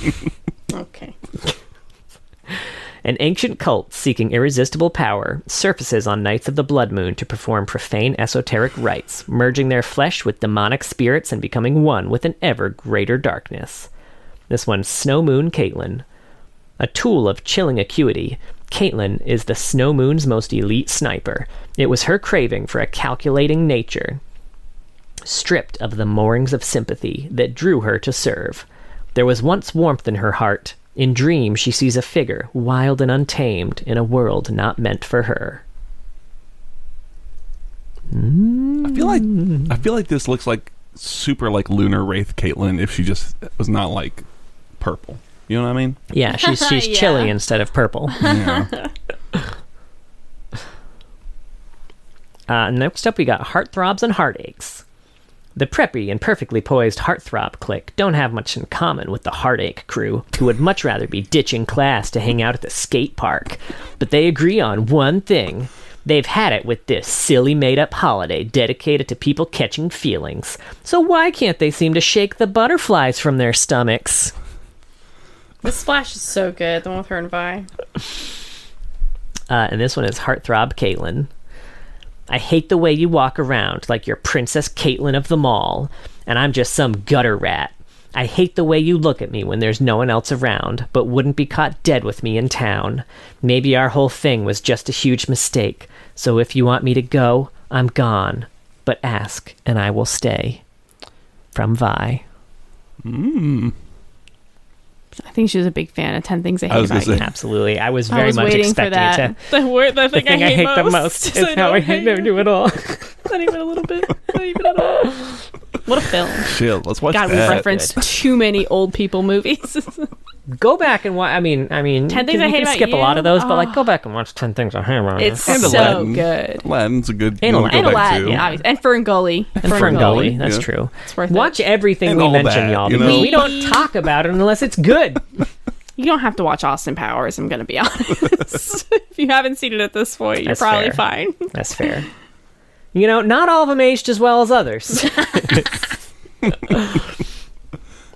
An ancient cult seeking irresistible power surfaces on nights of the blood moon to perform profane esoteric rites, merging their flesh with demonic spirits and becoming one with an ever greater darkness. This one's Snow Moon Caitlyn. A tool of chilling acuity, Caitlyn is the Snow Moon's most elite sniper. It was her craving for a calculating nature, stripped of the moorings of sympathy, that drew her to serve. There was once warmth in her heart. In dreams, she sees a figure, wild and untamed, in a world not meant for her. I feel like I feel like this looks like super like lunar wraith Caitlyn if she just was not like purple. You know what I mean? Yeah, she's she's Yeah. chilly instead of purple. Yeah. Uh, next up, we got heartthrobs and heartaches. The preppy and perfectly poised heartthrob clique don't have much in common with the heartache crew, who would much rather be ditching class to hang out at the skate park. But they agree on one thing. They've had it with this silly made up holiday dedicated to people catching feelings. So why can't they seem to shake the butterflies from their stomachs? This splash is so good. The one with her and Vi. Uh, and this one is Heartthrob Caitlyn. I hate the way you walk around like you're Princess Caitlyn of the mall, and I'm just some gutter rat. I hate the way you look at me when there's no one else around, but wouldn't be caught dead with me in town. Maybe our whole thing was just a huge mistake, so if you want me to go, I'm gone. But ask, and I will stay. From Vi. Mm. I think she was a big fan of 10 Things I I Hate was gonna About You. Absolutely. I was I very was much waiting for expecting that. it to. The, word, the, The thing, thing I hate the most most is how I hate never do it all. Not even a little bit. Not even at all. What a film. Shit, let's watch God, we've that. referenced too many old people movies. go back and watch. I mean, I mean, 10 Things can- I you Hate can About skip a You? lot of those, but like, Oh. go back and watch Ten Things I Hate About You. it's And so Aladdin. good. Aladdin's a good And one to Aladdin. go And back Aladdin, to. yeah, obviously. and Fern Gully. and Fern Gully. That's yeah. true. It's worth Watch it. everything And we all mention, that, y'all, you because know? we don't talk about it unless it's good. You don't have to watch Austin Powers, I'm going to be honest. if you haven't seen it at this point, you're That's probably fair. fine. That's fair. You know, not all of them aged as well as others.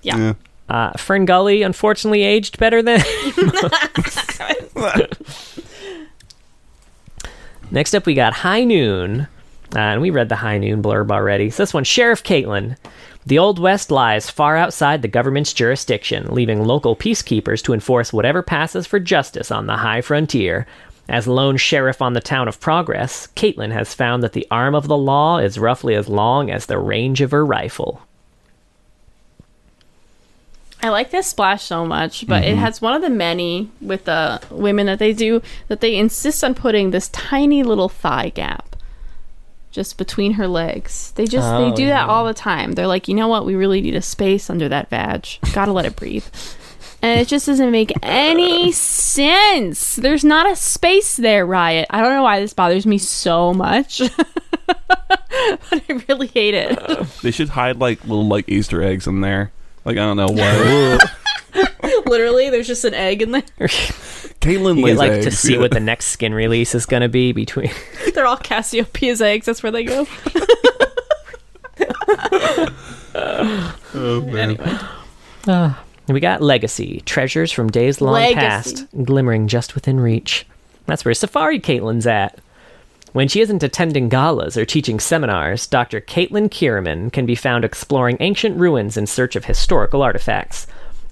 Yeah. Yeah. Uh, Fern Gully, unfortunately, aged better than. Next up, we got High Noon. Uh, and we read the High Noon blurb already. So this one, Sheriff Caitlyn. The Old West lies far outside the government's jurisdiction, leaving local peacekeepers to enforce whatever passes for justice on the high frontier. As lone sheriff on the town of Progress, Caitlyn has found that the arm of the law is roughly as long as the range of her rifle. I like this splash so much, but it mm-hmm. has one of the many with the women that they do that they insist on putting this tiny little thigh gap just between her legs. They just they Oh, do yeah. that all the time. They're like, you know what? We really need a space under that badge. Gotta let it breathe. And it just doesn't make any sense. There's not a space there, Riot. I don't know why this bothers me so much. but I really hate it. They should hide like little like Easter eggs in there. Like I don't know what. Literally, there's just an egg in there. Caitlyn You lays like eggs. to see yeah. what the next skin release is going to be between. They're all Cassiopeia's eggs. That's where they go. Oh, man. Anyway. Ah. We got Legacy, treasures from days long Legacy. past, glimmering just within reach. That's where Safari Caitlyn's at. When she isn't attending galas or teaching seminars, Dr. Caitlyn Kiramman can be found exploring ancient ruins in search of historical artifacts.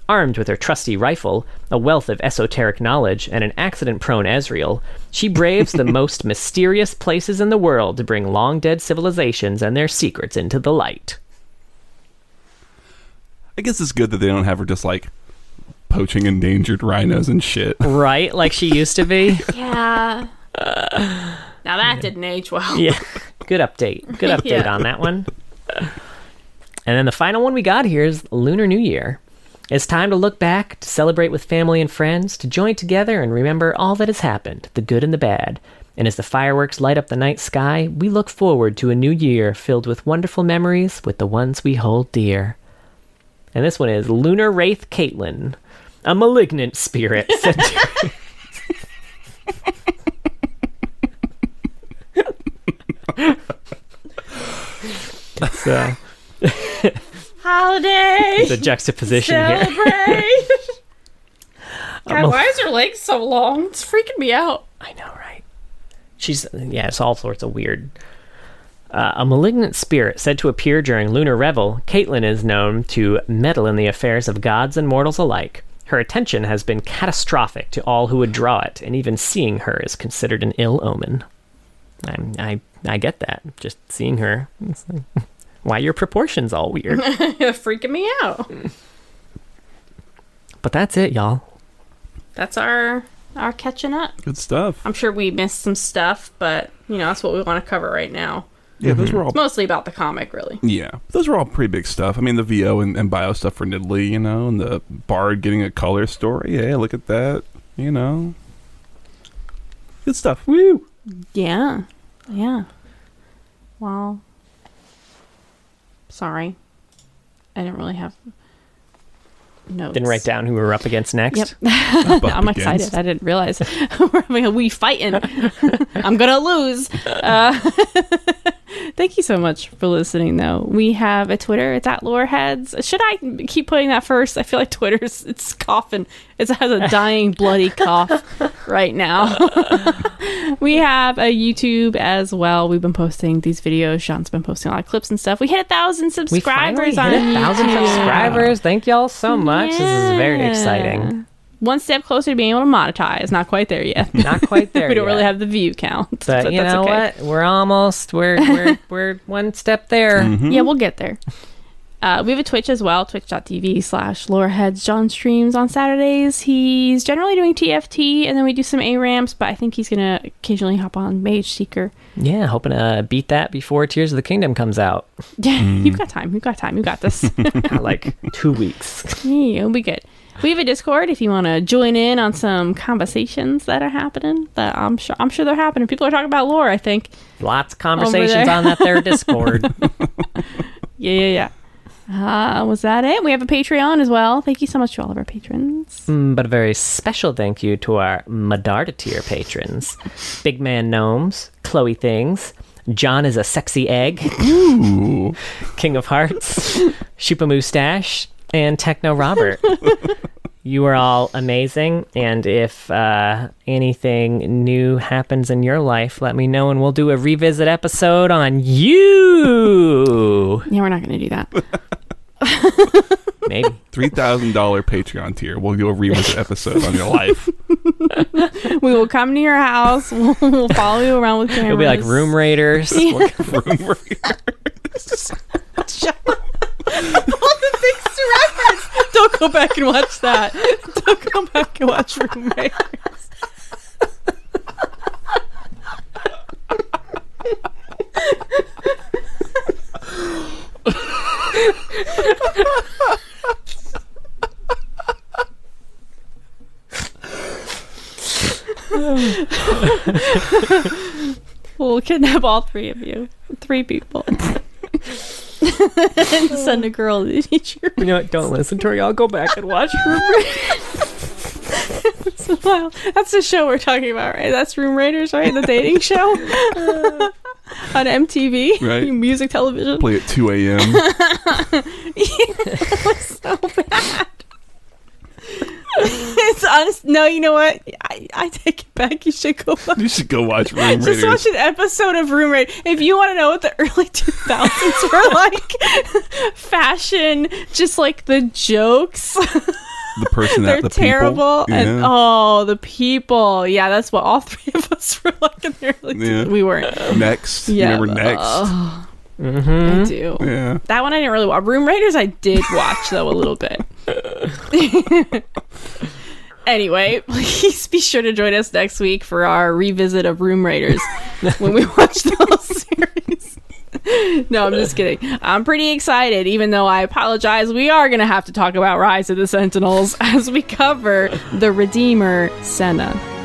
Armed with her trusty rifle, a wealth of esoteric knowledge, and an accident prone Ezreal, she braves the most mysterious places in the world to bring long dead civilizations and their secrets into the light. I guess it's good that they don't have her just like poaching endangered rhinos and shit. Right? Like she used to be? Yeah. now that didn't age well. Yeah. Good update. Good update Yeah. on that one. And then the final one we got here is Lunar New Year. It's time to look back, to celebrate with family and friends, to join together and remember all that has happened, the good and the bad. And as the fireworks light up the night sky, we look forward to a new year filled with wonderful memories with the ones we hold dear. And this one is Lunar Wraith Caitlyn, a malignant spirit sent to It's, uh, Holiday. the juxtaposition here. Celebrate. God, why is her leg so long? It's freaking me out. I know, right? She's yeah, it's all sorts of weird. Uh, a malignant spirit said to appear during Lunar Revel, Caitlyn is known to meddle in the affairs of gods and mortals alike. Her attention has been catastrophic to all who would draw it, and even seeing her is considered an ill omen. I'm, I I get that. Just seeing her, it's like, why your proportions all weird? freaking me out. but that's it, y'all. That's our our catching up. Good stuff. I'm sure we missed some stuff, but you know that's what we want to cover right now. Yeah, those were all. Mostly about the comic, really. Yeah, those were all pretty big stuff. I mean, the VO and, and bio stuff for Nidalee, you know, and the Bard getting a color story. Yeah, look at that. You know, good stuff. Woo! Yeah, yeah. Well, sorry, I didn't really have notes. Didn't write down who we were up against next. Yep. Up I'm against. excited. I didn't realize we're having a we fighting. I'm gonna lose. Uh, thank you so much for listening. Though we have a Twitter. It's at Loreheads. Should I keep putting that first? I feel like Twitter's it's coughing. It has a dying bloody cough right now. we have a YouTube as well. We've been posting these videos. Sean's been posting a lot of clips and stuff. We hit a thousand subscribers We finally on hit a thousand YouTube. subscribers. Thank y'all so much. This is very exciting. One step closer to being able to monetize. Not quite there yet. Not quite there. we don't yet. really have the view count. But, you know okay. what? We're almost. We're we're we're one step there. Mm-hmm. Yeah, we'll get there. Uh, we have a Twitch as well, twitch.tv slash loreheads. John streams on Saturdays. He's generally doing TFT, and then we do some ARAMs, but I think he's going to occasionally hop on Mageseeker. Yeah, hoping to beat that before Tears of the Kingdom comes out. Yeah, Mm. you've got time. You've got time. You've got this. Like two weeks. yeah, it'll be good. We have a Discord if you want to join in on some conversations that are happening. That I'm sure I'm sure they're happening. People are talking about lore. I think. Lots of conversations on that there Discord. Yeah, yeah, yeah. Uh, was that it? We have a Patreon as well. Thank you so much to all of our patrons. Mm, but a very special thank you to our Medarda tier patrons Big Man Gnomes, Chloe Things, John is a Sexy Egg, Ooh. King of Hearts, Shupa Moustache, and Techno Robert. you are all amazing, and if uh, anything new happens in your life, let me know, and we'll do a revisit episode on you. Yeah, we're not going to do that. Maybe. Three thousand dollar Patreon tier. We'll do a revisit episode on your life. we will come to your house. We'll, we'll follow you around with cameras. It'll be like Room Raiders. Yeah. Room All don't go back and watch that. Don't go back and watch Roommates. we'll kidnap all three of you. Three people. and send a girl to teach your You know what? Don't listen to her. I'll go back and watch Room Well, that's the show we're talking about, right? That's Room Raiders, right? The dating show on MTV, Right. Music television. Play at 2 a.m. Yeah, it was so bad. it's honest. No, you know what? I, I take it back. You should go watch. you should go watch Room Just Raiders. watch an episode of Room Raid. If you want to know what the early 2000s were like, fashion, just like the jokes, the person they're the terrible. People. And Yeah. oh, the people. Yeah, that's what all three of us were like in the early Yeah. We weren't. Next. Yeah. Remember Next? oh, Mm-hmm. I do. yeah. That one I didn't really watch. Room Raiders I did watch though a little bit. anyway, please be sure to join us next week for our revisit of Room Raiders when we watch the whole series. no, I'm just kidding. I'm pretty excited, even though I apologize. We are going to have to talk about Rise of the Sentinels as we cover the Redeemer Senna.